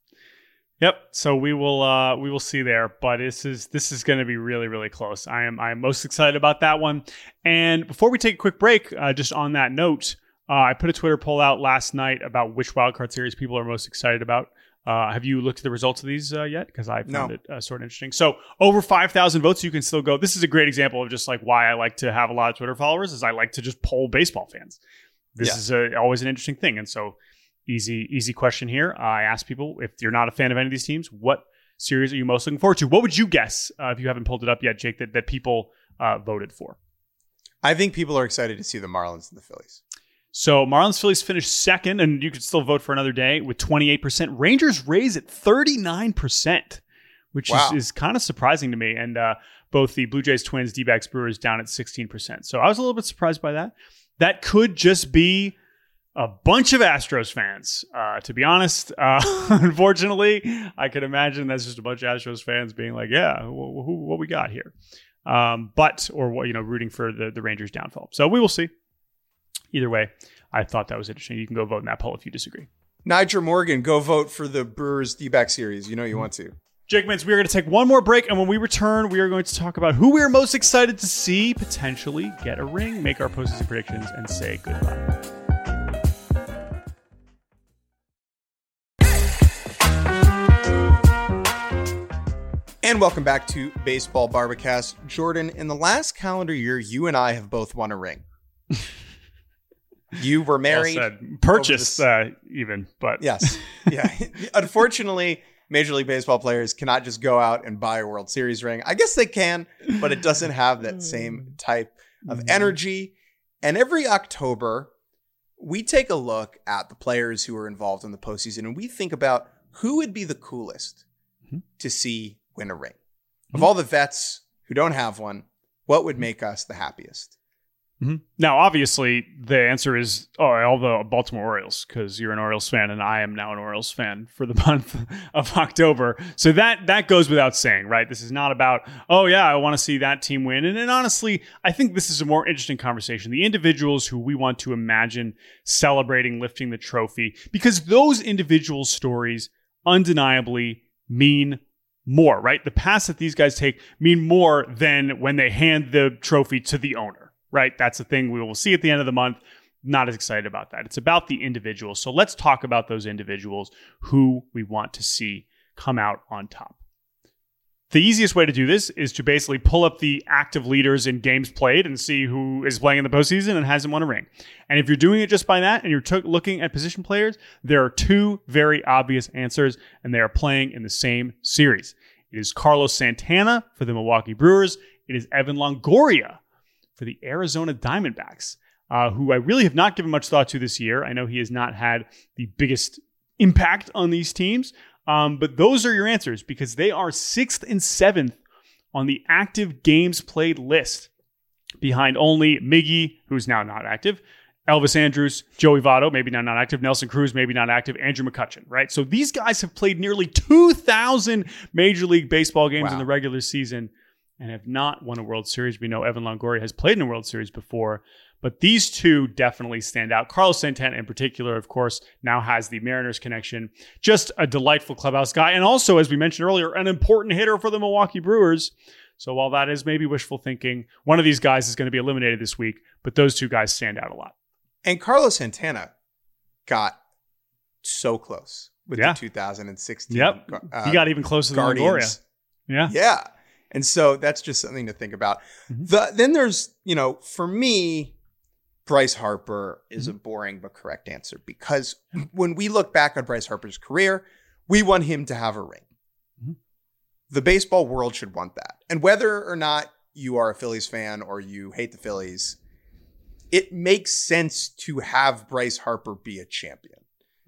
Yep. So we will uh we will see there, but this is this is going to be really really close. I am I am most excited about that one. And before we take a quick break, uh, just on that note, uh, I put a Twitter poll out last night about which wildcard series people are most excited about. Uh, have you looked at the results of these uh, yet? Because I found No. it uh, sort of interesting. So over five thousand votes, you can still go. This is a great example of just like why I like to have a lot of Twitter followers. Is I like to just poll baseball fans. This Yeah. is a, always an interesting thing, and so easy easy question here. I ask people if you're not a fan of any of these teams, what series are you most looking forward to? What would you guess uh, if you haven't pulled it up yet, Jake? That that people uh, voted for. I think people are excited to see the Marlins and the Phillies. So Marlins Phillies finished second, and you could still vote for another day with 28%. Rangers Rays at 39%, which Wow. is, is kind of surprising to me. And uh, both the Blue Jays, Twins, D backs, Brewers down at 16%. So I was a little bit surprised by that. That could just be a bunch of Astros fans, uh, to be honest. Uh, [laughs] unfortunately, I could imagine that's just a bunch of Astros fans being like, yeah, wh- who, what we got here? Um, but, or, what you know, rooting for the, the Rangers' downfall. So we will see either way, I thought that was interesting. You can go vote in that poll if you disagree. Nyjer Morgan, go vote for the Brewers D-back series. You know you want to. Jake Mintz, we are going to take one more break, and when we return, we are going to talk about who we are most excited to see potentially get a ring, make our postseason predictions, and say goodbye. And welcome back to Baseball Bar-B-Cast. Jordan, in the last calendar year, you and I have both won a ring. you were married. Well said. Purchased, uh, even, but. Yes. Yeah. [laughs] Unfortunately, Major League Baseball players cannot just go out and buy a World Series ring. I guess they can, but it doesn't have that same type of Mm-hmm. energy. And every October, we take a look at the players who are involved in the postseason and we think about who would be the coolest Mhm. to see win a ring. Mm-hmm. Of all the vets who don't have one, what would make us the happiest? Mhm. Now, obviously, the answer is oh, all the Baltimore Orioles because you're an Orioles fan, and I am now an Orioles fan for the [laughs] month of October. So that that goes without saying, right? This is not about oh yeah, I want to see that team win. And, and honestly, I think this is a more interesting conversation. The individuals who we want to imagine celebrating lifting the trophy, because those individual stories undeniably mean more, right? The pass that these guys take mean more than when they hand the trophy to the owner, right? That's the thing we will see at the end of the month. Not as excited about that. It's about the individuals. So let's talk about those individuals who we want to see come out on top. The easiest way to do this is to basically pull up the active leaders in games played and see who is playing in the postseason and hasn't won a ring. And if you're doing it just by that and you're took looking at position players, there are two very obvious answers, and they are playing in the same series. It is Carlos Santana for the Milwaukee Brewers. It is Evan Longoria for the Arizona Diamondbacks, uh, who I really have not given much thought to this year. I know he has not had the biggest impact on these teams, um, but those are your answers because they are sixth and seventh on the active games played list, behind only Miggy, who's now not active, Elvis Andrus, Joey Votto, maybe now not active, Nelson Cruz, maybe not active, Andrew McCutchen, right? So these guys have played nearly 2,000 Major League Baseball games in the regular season and have not won a World Series. We know Evan Longoria has played in a World Series before, but these two definitely stand out. Carlos Santana, in particular, of course, now has the Mariners connection. Just a delightful clubhouse guy, and also, as we mentioned earlier, an important hitter for the Milwaukee Brewers. So while that is maybe wishful thinking, one of these guys is going to be eliminated this week, but those two guys stand out a lot. And Carlos Santana got so close with Yeah. the 2016. Yep. uh, he got even closer than Longoria. Yeah. Yeah. And so that's just something to think about. Mhm. The, then there's, you know, for me, Bryce Harper is a Mm-hmm. boring but correct answer because when we look back on Bryce Harper's career, we want him to have a ring. Mhm. The baseball world should want that. And whether or not you are a Phillies fan or you hate the Phillies, it makes sense to have Bryce Harper be a champion.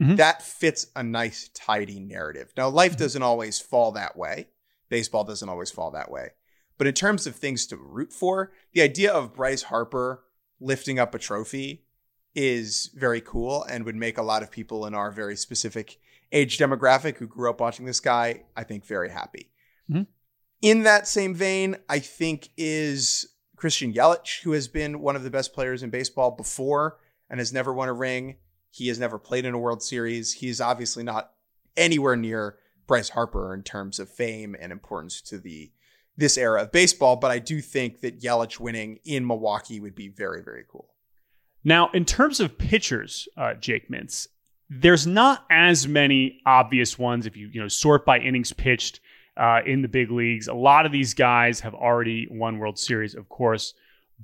Mhm. That fits a nice, tidy narrative. Now, life Mm-hmm. doesn't always fall that way. Baseball doesn't always fall that way. But in terms of things to root for, the idea of Bryce Harper lifting up a trophy is very cool and would make a lot of people in our very specific age demographic who grew up watching this guy, I think, very happy. Mhm. In that same vein, I think is Christian Yelich, who has been one of the best players in baseball before and has never won a ring. He has never played in a World Series. He's obviously not anywhere near Bryce Harper in terms of fame and importance to the this era of baseball, but I do think that Yelich winning in Milwaukee would be very, very cool. Now, in terms of pitchers, uh, Jake Mintz, there's not as many obvious ones if you you know sort by innings pitched uh, in the big leagues. A lot of these guys have already won World Series, of course,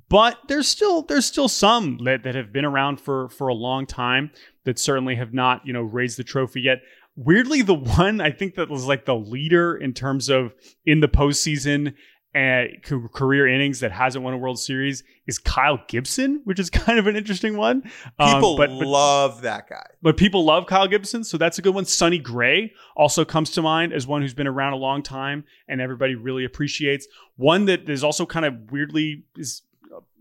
but there's still there's still some that, that have been around for for a long time that certainly have not you know raised the trophy yet. Weirdly, the [laughs] one I think that was like the leader in terms of in the postseason uh, ca- career innings that hasn't won a World Series is Kyle Gibson, which is [laughs] kind of an interesting one. Um, People but, but love that guy. but people love Kyle Gibson, so that's a good one. Sonny Gray also comes to mind as one who's been around a long time and everybody really appreciates. One that is also kind of weirdly is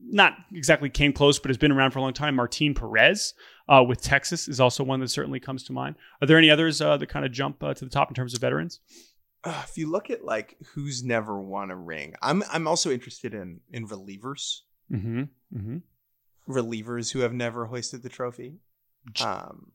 not exactly came close, but has been around for a long time. Martin Perez uh, with Texas is also one that certainly comes to mind. Are there any others uh, that kind of jump uh, to the top in terms of veterans? Uh, if you look at like who's never won a ring, I'm I'm also interested in in relievers. Mm-hmm. Mm-hmm. relievers who have never hoisted the trophy. Um,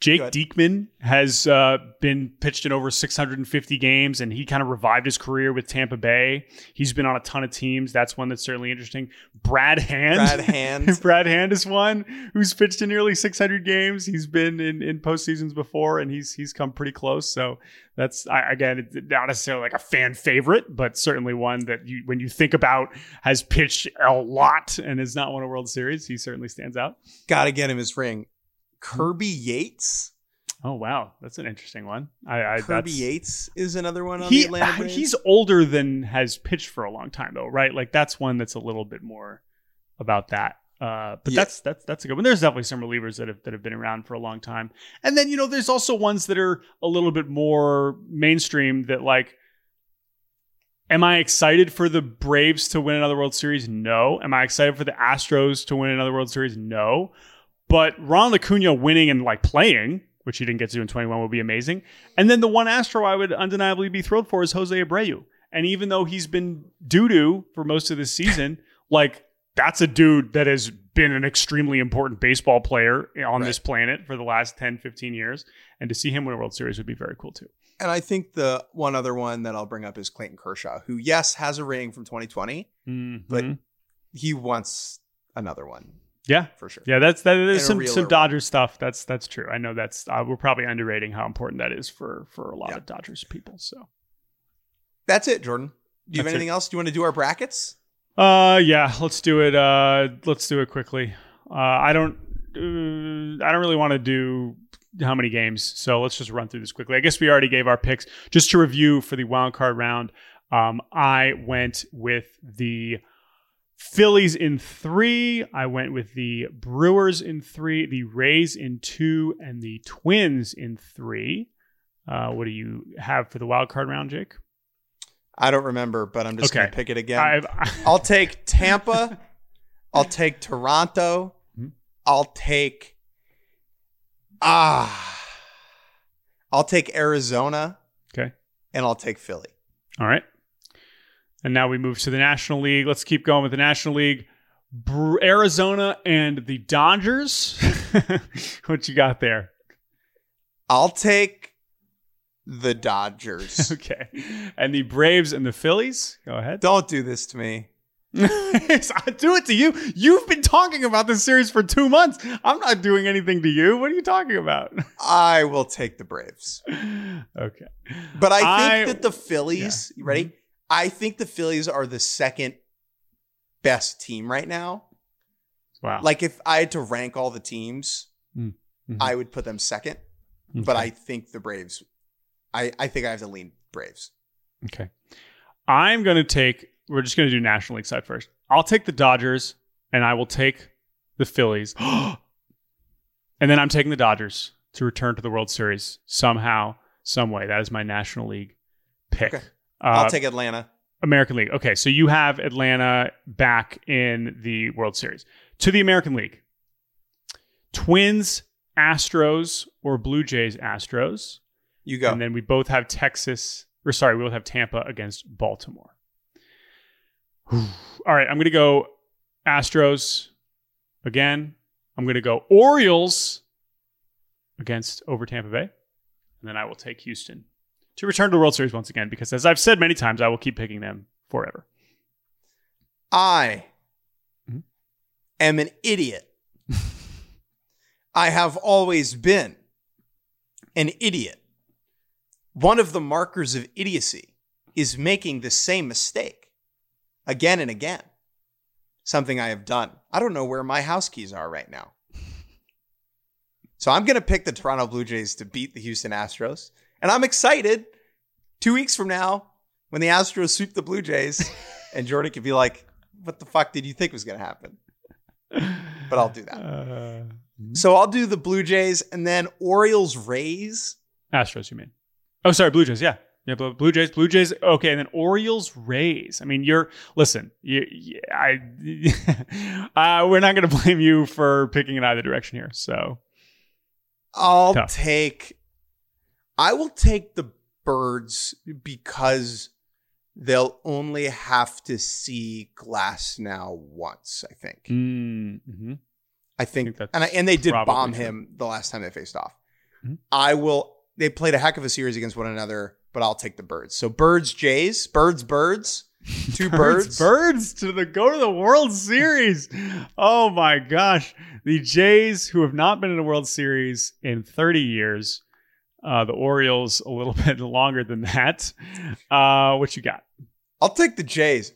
Jake. Diekman has uh, been pitched in over 650 games, and he kind of revived his career with Tampa Bay. He's been on a ton of teams. That's one that's certainly interesting. Brad Hand. Brad [laughs] Hand. Brad Hand is one who's pitched in nearly 600 games. He's been in, in postseasons before, and he's he's come pretty close. So that's I, again not necessarily like a fan favorite, but certainly one that you when you think about has pitched a lot and has not won a World Series. He certainly stands out. Gotta get him his ring. Kirby Yates. Oh wow, that's an interesting one. I, I Kirby Yates is another one on he, the Atlanta Braves. he's older than has pitched for a long time though, right? Like that's one that's a little bit more about that. Uh, but Yeah. that's that's that's a good one. There's definitely some relievers that have that have been around for a long time, and then you know there's also ones that are a little bit more mainstream that like. Am I excited for the Braves to win another World Series? No. Am I excited for the Astros to win another World Series? No. But Ronald Acuna winning and like playing, which he didn't get to do in 21, would be amazing. And then the one Astro I would undeniably be thrilled for is Jose Abreu. And even though he's been doo doo for most of this season, [laughs] like that's a dude that has been an extremely important baseball player on this planet for the last 10, 15 years. And to see him win a World Series would be very cool too. and I think the one other one that I'll bring up is Clayton Kershaw, who yes has a ring from 2020. But- Mhm. He wants another one yeah, for sure. Yeah, that's that is a some some. Dodgers stuff. That's that's true. I know that's uh, we're probably underrating how important that is for for a lot Yeah. of Dodgers people. So, That's it, Jordan. Do you have That's anything else? Do you want to do our brackets? uh, yeah, let's do it. Uh, let's do it quickly. Uh, I don't uh, I don't really want to do how many games, so let's just run through this quickly. I guess we already gave our picks. Just to review for the wild card round, um, I went with the Phillies in three. I went with the Brewers in three, the Rays in two, and the Twins in three. Uh, what do you have for the wild card round, Jake? I don't remember, but I'm just Okay. going to pick it again. I've, [laughs] I'll take Tampa. I'll take Toronto. Mhm. I'll take ah. I'll take Arizona okay. and I'll take Philly. All right. And now we move to the National League. Let's keep going with the National League. Br- Arizona and the Dodgers. [laughs] what you got there? I'll take the Dodgers. [laughs] Okay. And the Braves and the Phillies. Go ahead. Don't do this to me. [laughs] I do it to you. You've been talking about this series for two months. I'm not doing anything to you. What are you talking about? I will take the Braves. okay. But I think I- that the Phillies, you ready? Mm-hmm. I think the Phillies are the second best team right now. Wow. Like if I had to rank all the teams, Mhm. I would put them second. But I think the Braves. I I think I have to lean Braves. Okay. I'm going to take, we're just going to do National League side first. I'll take the Dodgers and I will take the Phillies. [gasps] and then I'm taking the Dodgers to return to the World Series somehow, some way. That is my National League pick. Okay. Uh, I'll take Atlanta. American League. Okay, so you have Atlanta back in the World Series. To the American League. Twins, Astros, or Blue Jays, Astros. You go. And then we both have Texas, or sorry, we both have Tampa against Baltimore. [sighs] All right, I'm going to go Astros again. I'm going to go Orioles against over Tampa Bay. And then I will take Houston to return to the World Series once again because, as I've said many times, I will keep picking them forever. I Mhm. am an idiot. [laughs] I have always been an idiot. One of the markers of idiocy is making the same mistake again and again. Something I have done. I don't know where my house keys are right now. [laughs] So I'm going to pick the Toronto Blue Jays to beat the Houston Astros. And I'm excited two weeks from now when the Astros sweep the Blue Jays [laughs] and Jordan could be like, what the fuck did you think was going to happen? But I'll do that. Uh, So I'll do the Blue Jays and then Orioles Rays. Astros, you mean? Oh, sorry, Blue Jays. Yeah, yeah. Blue Blue Jays, Blue Jays. Okay, and then Orioles, Rays. I mean, you're listen. You, you- I, [laughs] uh, we're not going to blame you for picking in either direction here. So I'll Tough. take, I will take the Birds because they'll only have to see Glasnow once, I think. mm-hmm. I think, think that's and I, and they did bomb true. him the last time they faced off. Mhm. I will. They played a heck of a series against one another, but I'll take the birds. So birds, Jays, birds, birds, [laughs] two birds. birds to the go to the World Series. Oh my gosh, the Jays, who have not been in a World Series in 30 years, uh, the Orioles a little [laughs] bit longer than that. Uh, what you got, I'll take the Jays.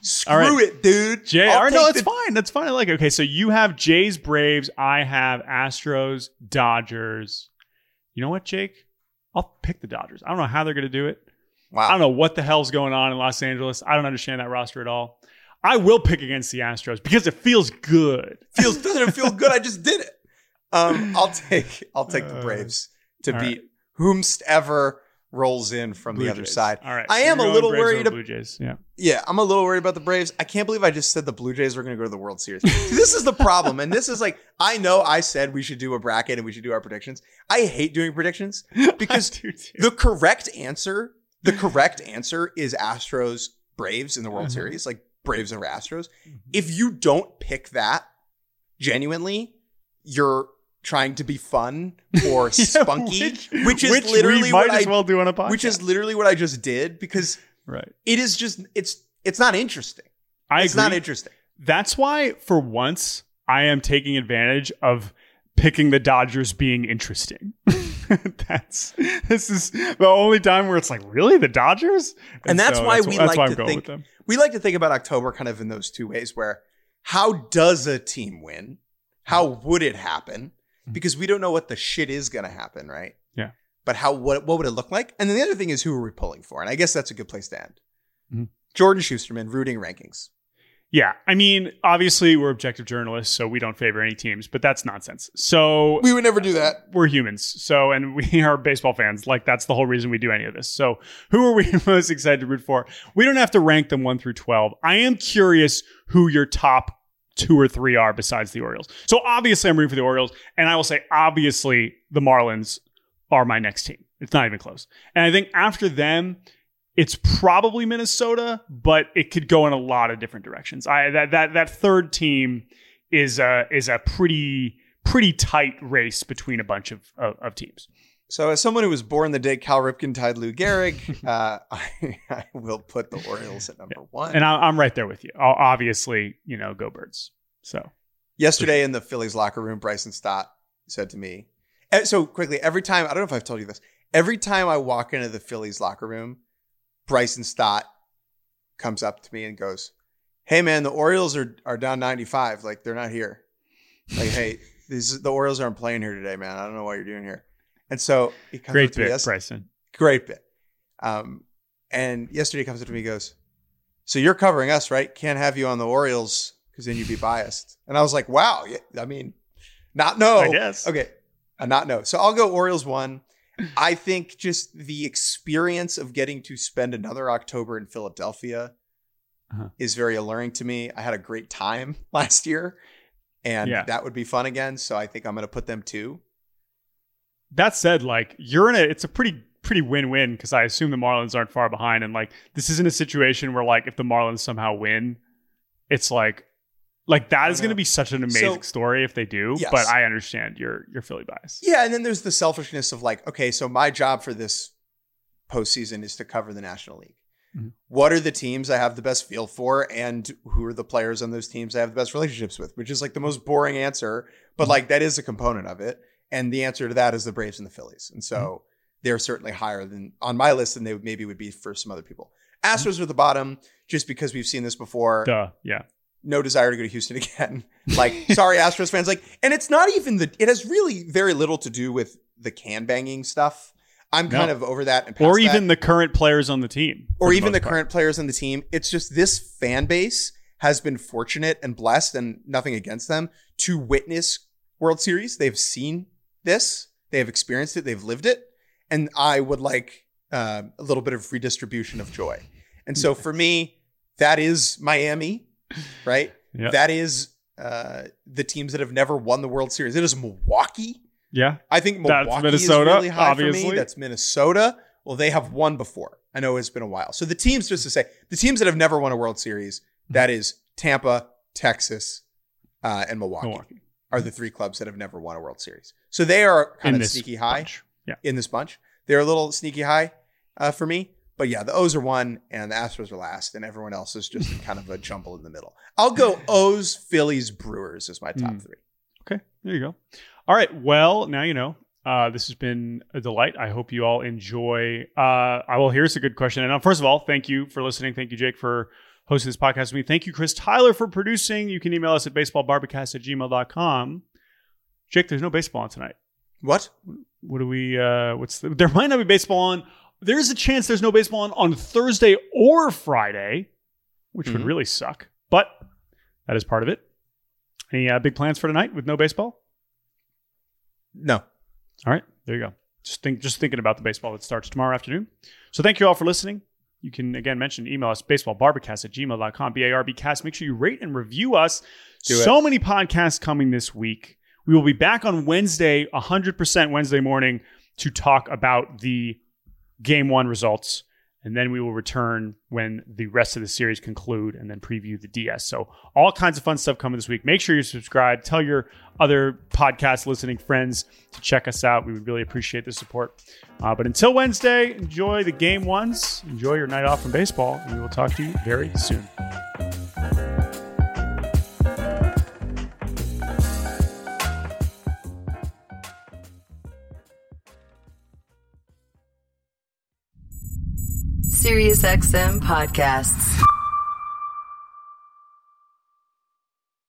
Screw right. it, dude. Jay? All right, no, that's the- fine. That's fine. I like it. Okay, so you have Jays, Braves. I have Astros, Dodgers. You know what, Jake? I'll pick the Dodgers. I don't know how they're going to do it. Wow. I don't know what the hell's going on in Los Angeles. I don't understand that roster at all. I will pick against the Astros because it feels good. feels doesn't it feel good? I just did it. Um, I'll take I'll take the [laughs] Uh, Braves to all beat whomst ever rolls in from Blue the other Jays. side. All right. I so am a little Braves worried Blue Jays. Yeah. Yeah, I'm a little worried about the Braves. I can't believe I just said the Blue Jays were going to go to the World Series. This is the problem, and this is like I know I said we should do a bracket and we should do our predictions. I hate doing predictions [laughs] because do the correct answer, the correct answer is Astros Braves in the World Mhm. Series, like Braves over Astros. Mm-hmm. If you don't pick that genuinely, you're trying to be fun or [laughs] Yeah, spunky, which, is literally we might what as I well do on a podcast. which is literally what I just did because right. it is just it's it's not interesting. I it's agree. not interesting. That's why, for once, I am taking advantage of picking the Dodgers being interesting. [laughs] that's this is the only time where it's like, really, the Dodgers, And that's why we that's like why to think-. We like to think about October kind of in those two ways where how does a team win? How would it happen? Because we don't know what the shit is going to happen, right? Yeah. But how what what would it look like? And then the other thing is who are we pulling for? And I guess that's a good place to end. Mhm. Jordan Shusterman, rooting rankings. Yeah, I mean, obviously we're objective journalists, so we don't favor any teams, but that's nonsense. So We would never do that. we're humans. So, and we [laughs] are baseball fans. Like, that's the whole reason we do any of this. So, who are we [laughs] most excited to root for? We don't have to rank them one through 12. I am curious who your top two or three are besides the Orioles. So, obviously, I'm rooting for the Orioles. And I will say, obviously, the Marlins are my next team. It's not even close. And I think after them, it's probably Minnesota, but it could go in a lot of different directions. I that that that third team is a is a pretty pretty tight race between a bunch of of, of teams. So, as someone who was born the day Cal Ripken tied Lou Gehrig, [laughs] uh, [laughs] I, I will put the Orioles at number one. And I, I'm right there with you. I'll, obviously, you know, go birds. So Yesterday in the Phillies locker room, Bryson Stott said to me, eh, so quickly, every time, I don't know if I've told you this, every time I walk into the Phillies locker room, Bryson Stott comes up to me and goes, Hey man, the Orioles are, are down 95. Like they're not here. Like, hey, these, the Orioles aren't playing here today, man. I don't know what you're doing here. And so he comes up great to me bit, Bryson. great bit. Um, and yesterday he comes up to me and goes, So you're covering us, right? Can't have you on the Orioles because then you'd be biased. And I was like, Wow. Yeah, I mean, not no. I guess. Okay. Uh, not no. So I'll go Orioles one. I think just the experience of getting to spend another October in Philadelphia Uh-huh. is very alluring to me. I had a great time [laughs] last year, and Yeah. that would be fun again. So I think I'm going to put them two. That said, like you're in a, it's a pretty pretty win win because I assume the Marlins aren't far behind, and like this isn't a situation where like if the Marlins somehow win, it's like. Like that is going to be such an amazing So- story if they do, Yes. but I understand your your Philly bias. Yeah, and then there's the selfishness of like, okay, so my job for this postseason is to cover the National League. Mhm. What are the teams I have the best feel for, and who are the players on those teams I have the best relationships with? Which is like the most boring answer, but like that is a component of it. And the answer to that is the Braves and the Phillies, and so mm-hmm. they're certainly higher than on my list than they maybe would be for some other people. Mm-hmm. Astros are the bottom, just because we've seen this before Duh. Yeah. no desire to go to Houston [laughs] again. [laughs] Like, sorry, Astros fans. Like, and it's not even the. It has really very little to do with the can banging stuff. I'm kind No. of over that, and past Or that. even the current players on the team. or for even the part. current players on the team. It's just this fan base has been fortunate and blessed, and nothing against them to witness World Series. They've seen this, they have experienced it, they've lived it, and I would like uh, a little bit of redistribution of joy. And so for me, that is Miami, right? [laughs] Yeah. That is uh, the teams that have never won the World Series. It is Milwaukee. Yeah. I think That's Milwaukee Minnesota, is really high for obviously. me. That's Minnesota. Well, they have won before. I know it's been a while. So the teams, just to say, the teams that have never won a World Series, that is Tampa, Texas, uh, and Milwaukee, Milwaukee. Are the three clubs that have never won a World Series. So they are kind In of sneaky high bunch. Yeah. in this bunch. They're a little sneaky high uh, for me. But yeah, the O's are one and the Astros are last, and everyone else is just [laughs] kind of a jumble in the middle. I'll go O's, Phillies, Brewers as my top Mm. three. Okay, there you go. All right. Well, now you know. Uh, this has been a delight. I hope you all enjoy. Uh, I will. Here's a good question. And uh, first of all, thank you for listening. Thank you, Jake, for hosting this podcast with me. Thank you, Chris Tyler, for producing. You can email us at baseballbarbacast at gmail.com. Jake, there's no baseball on tonight. What? What do we? Uh, what's the, there might not be baseball on. There's a chance there's no baseball on on Thursday or Friday, which would Mhm. really suck. But that is part of it. Any uh, big plans for tonight with no baseball? No. All right, there you go. Just think, just thinking about the baseball that starts tomorrow afternoon. So thank you all for listening. You can again mention email us baseballbarbacast at gmail.com, B-A-R-B cast. Make sure you rate and review us. Do it. so many podcasts coming this week. We will be back on Wednesday, 100% Wednesday morning to talk about the game one results. And then we will return when the rest of the series conclude and then preview the DS. So all kinds of fun stuff coming this week. Make sure you subscribe. Tell your other podcast listening friends to check us out. We would really appreciate the support. Uh, but until Wednesday, enjoy the game ones. Enjoy your night off from baseball. And we will talk to you very soon. SiriusXM podcasts.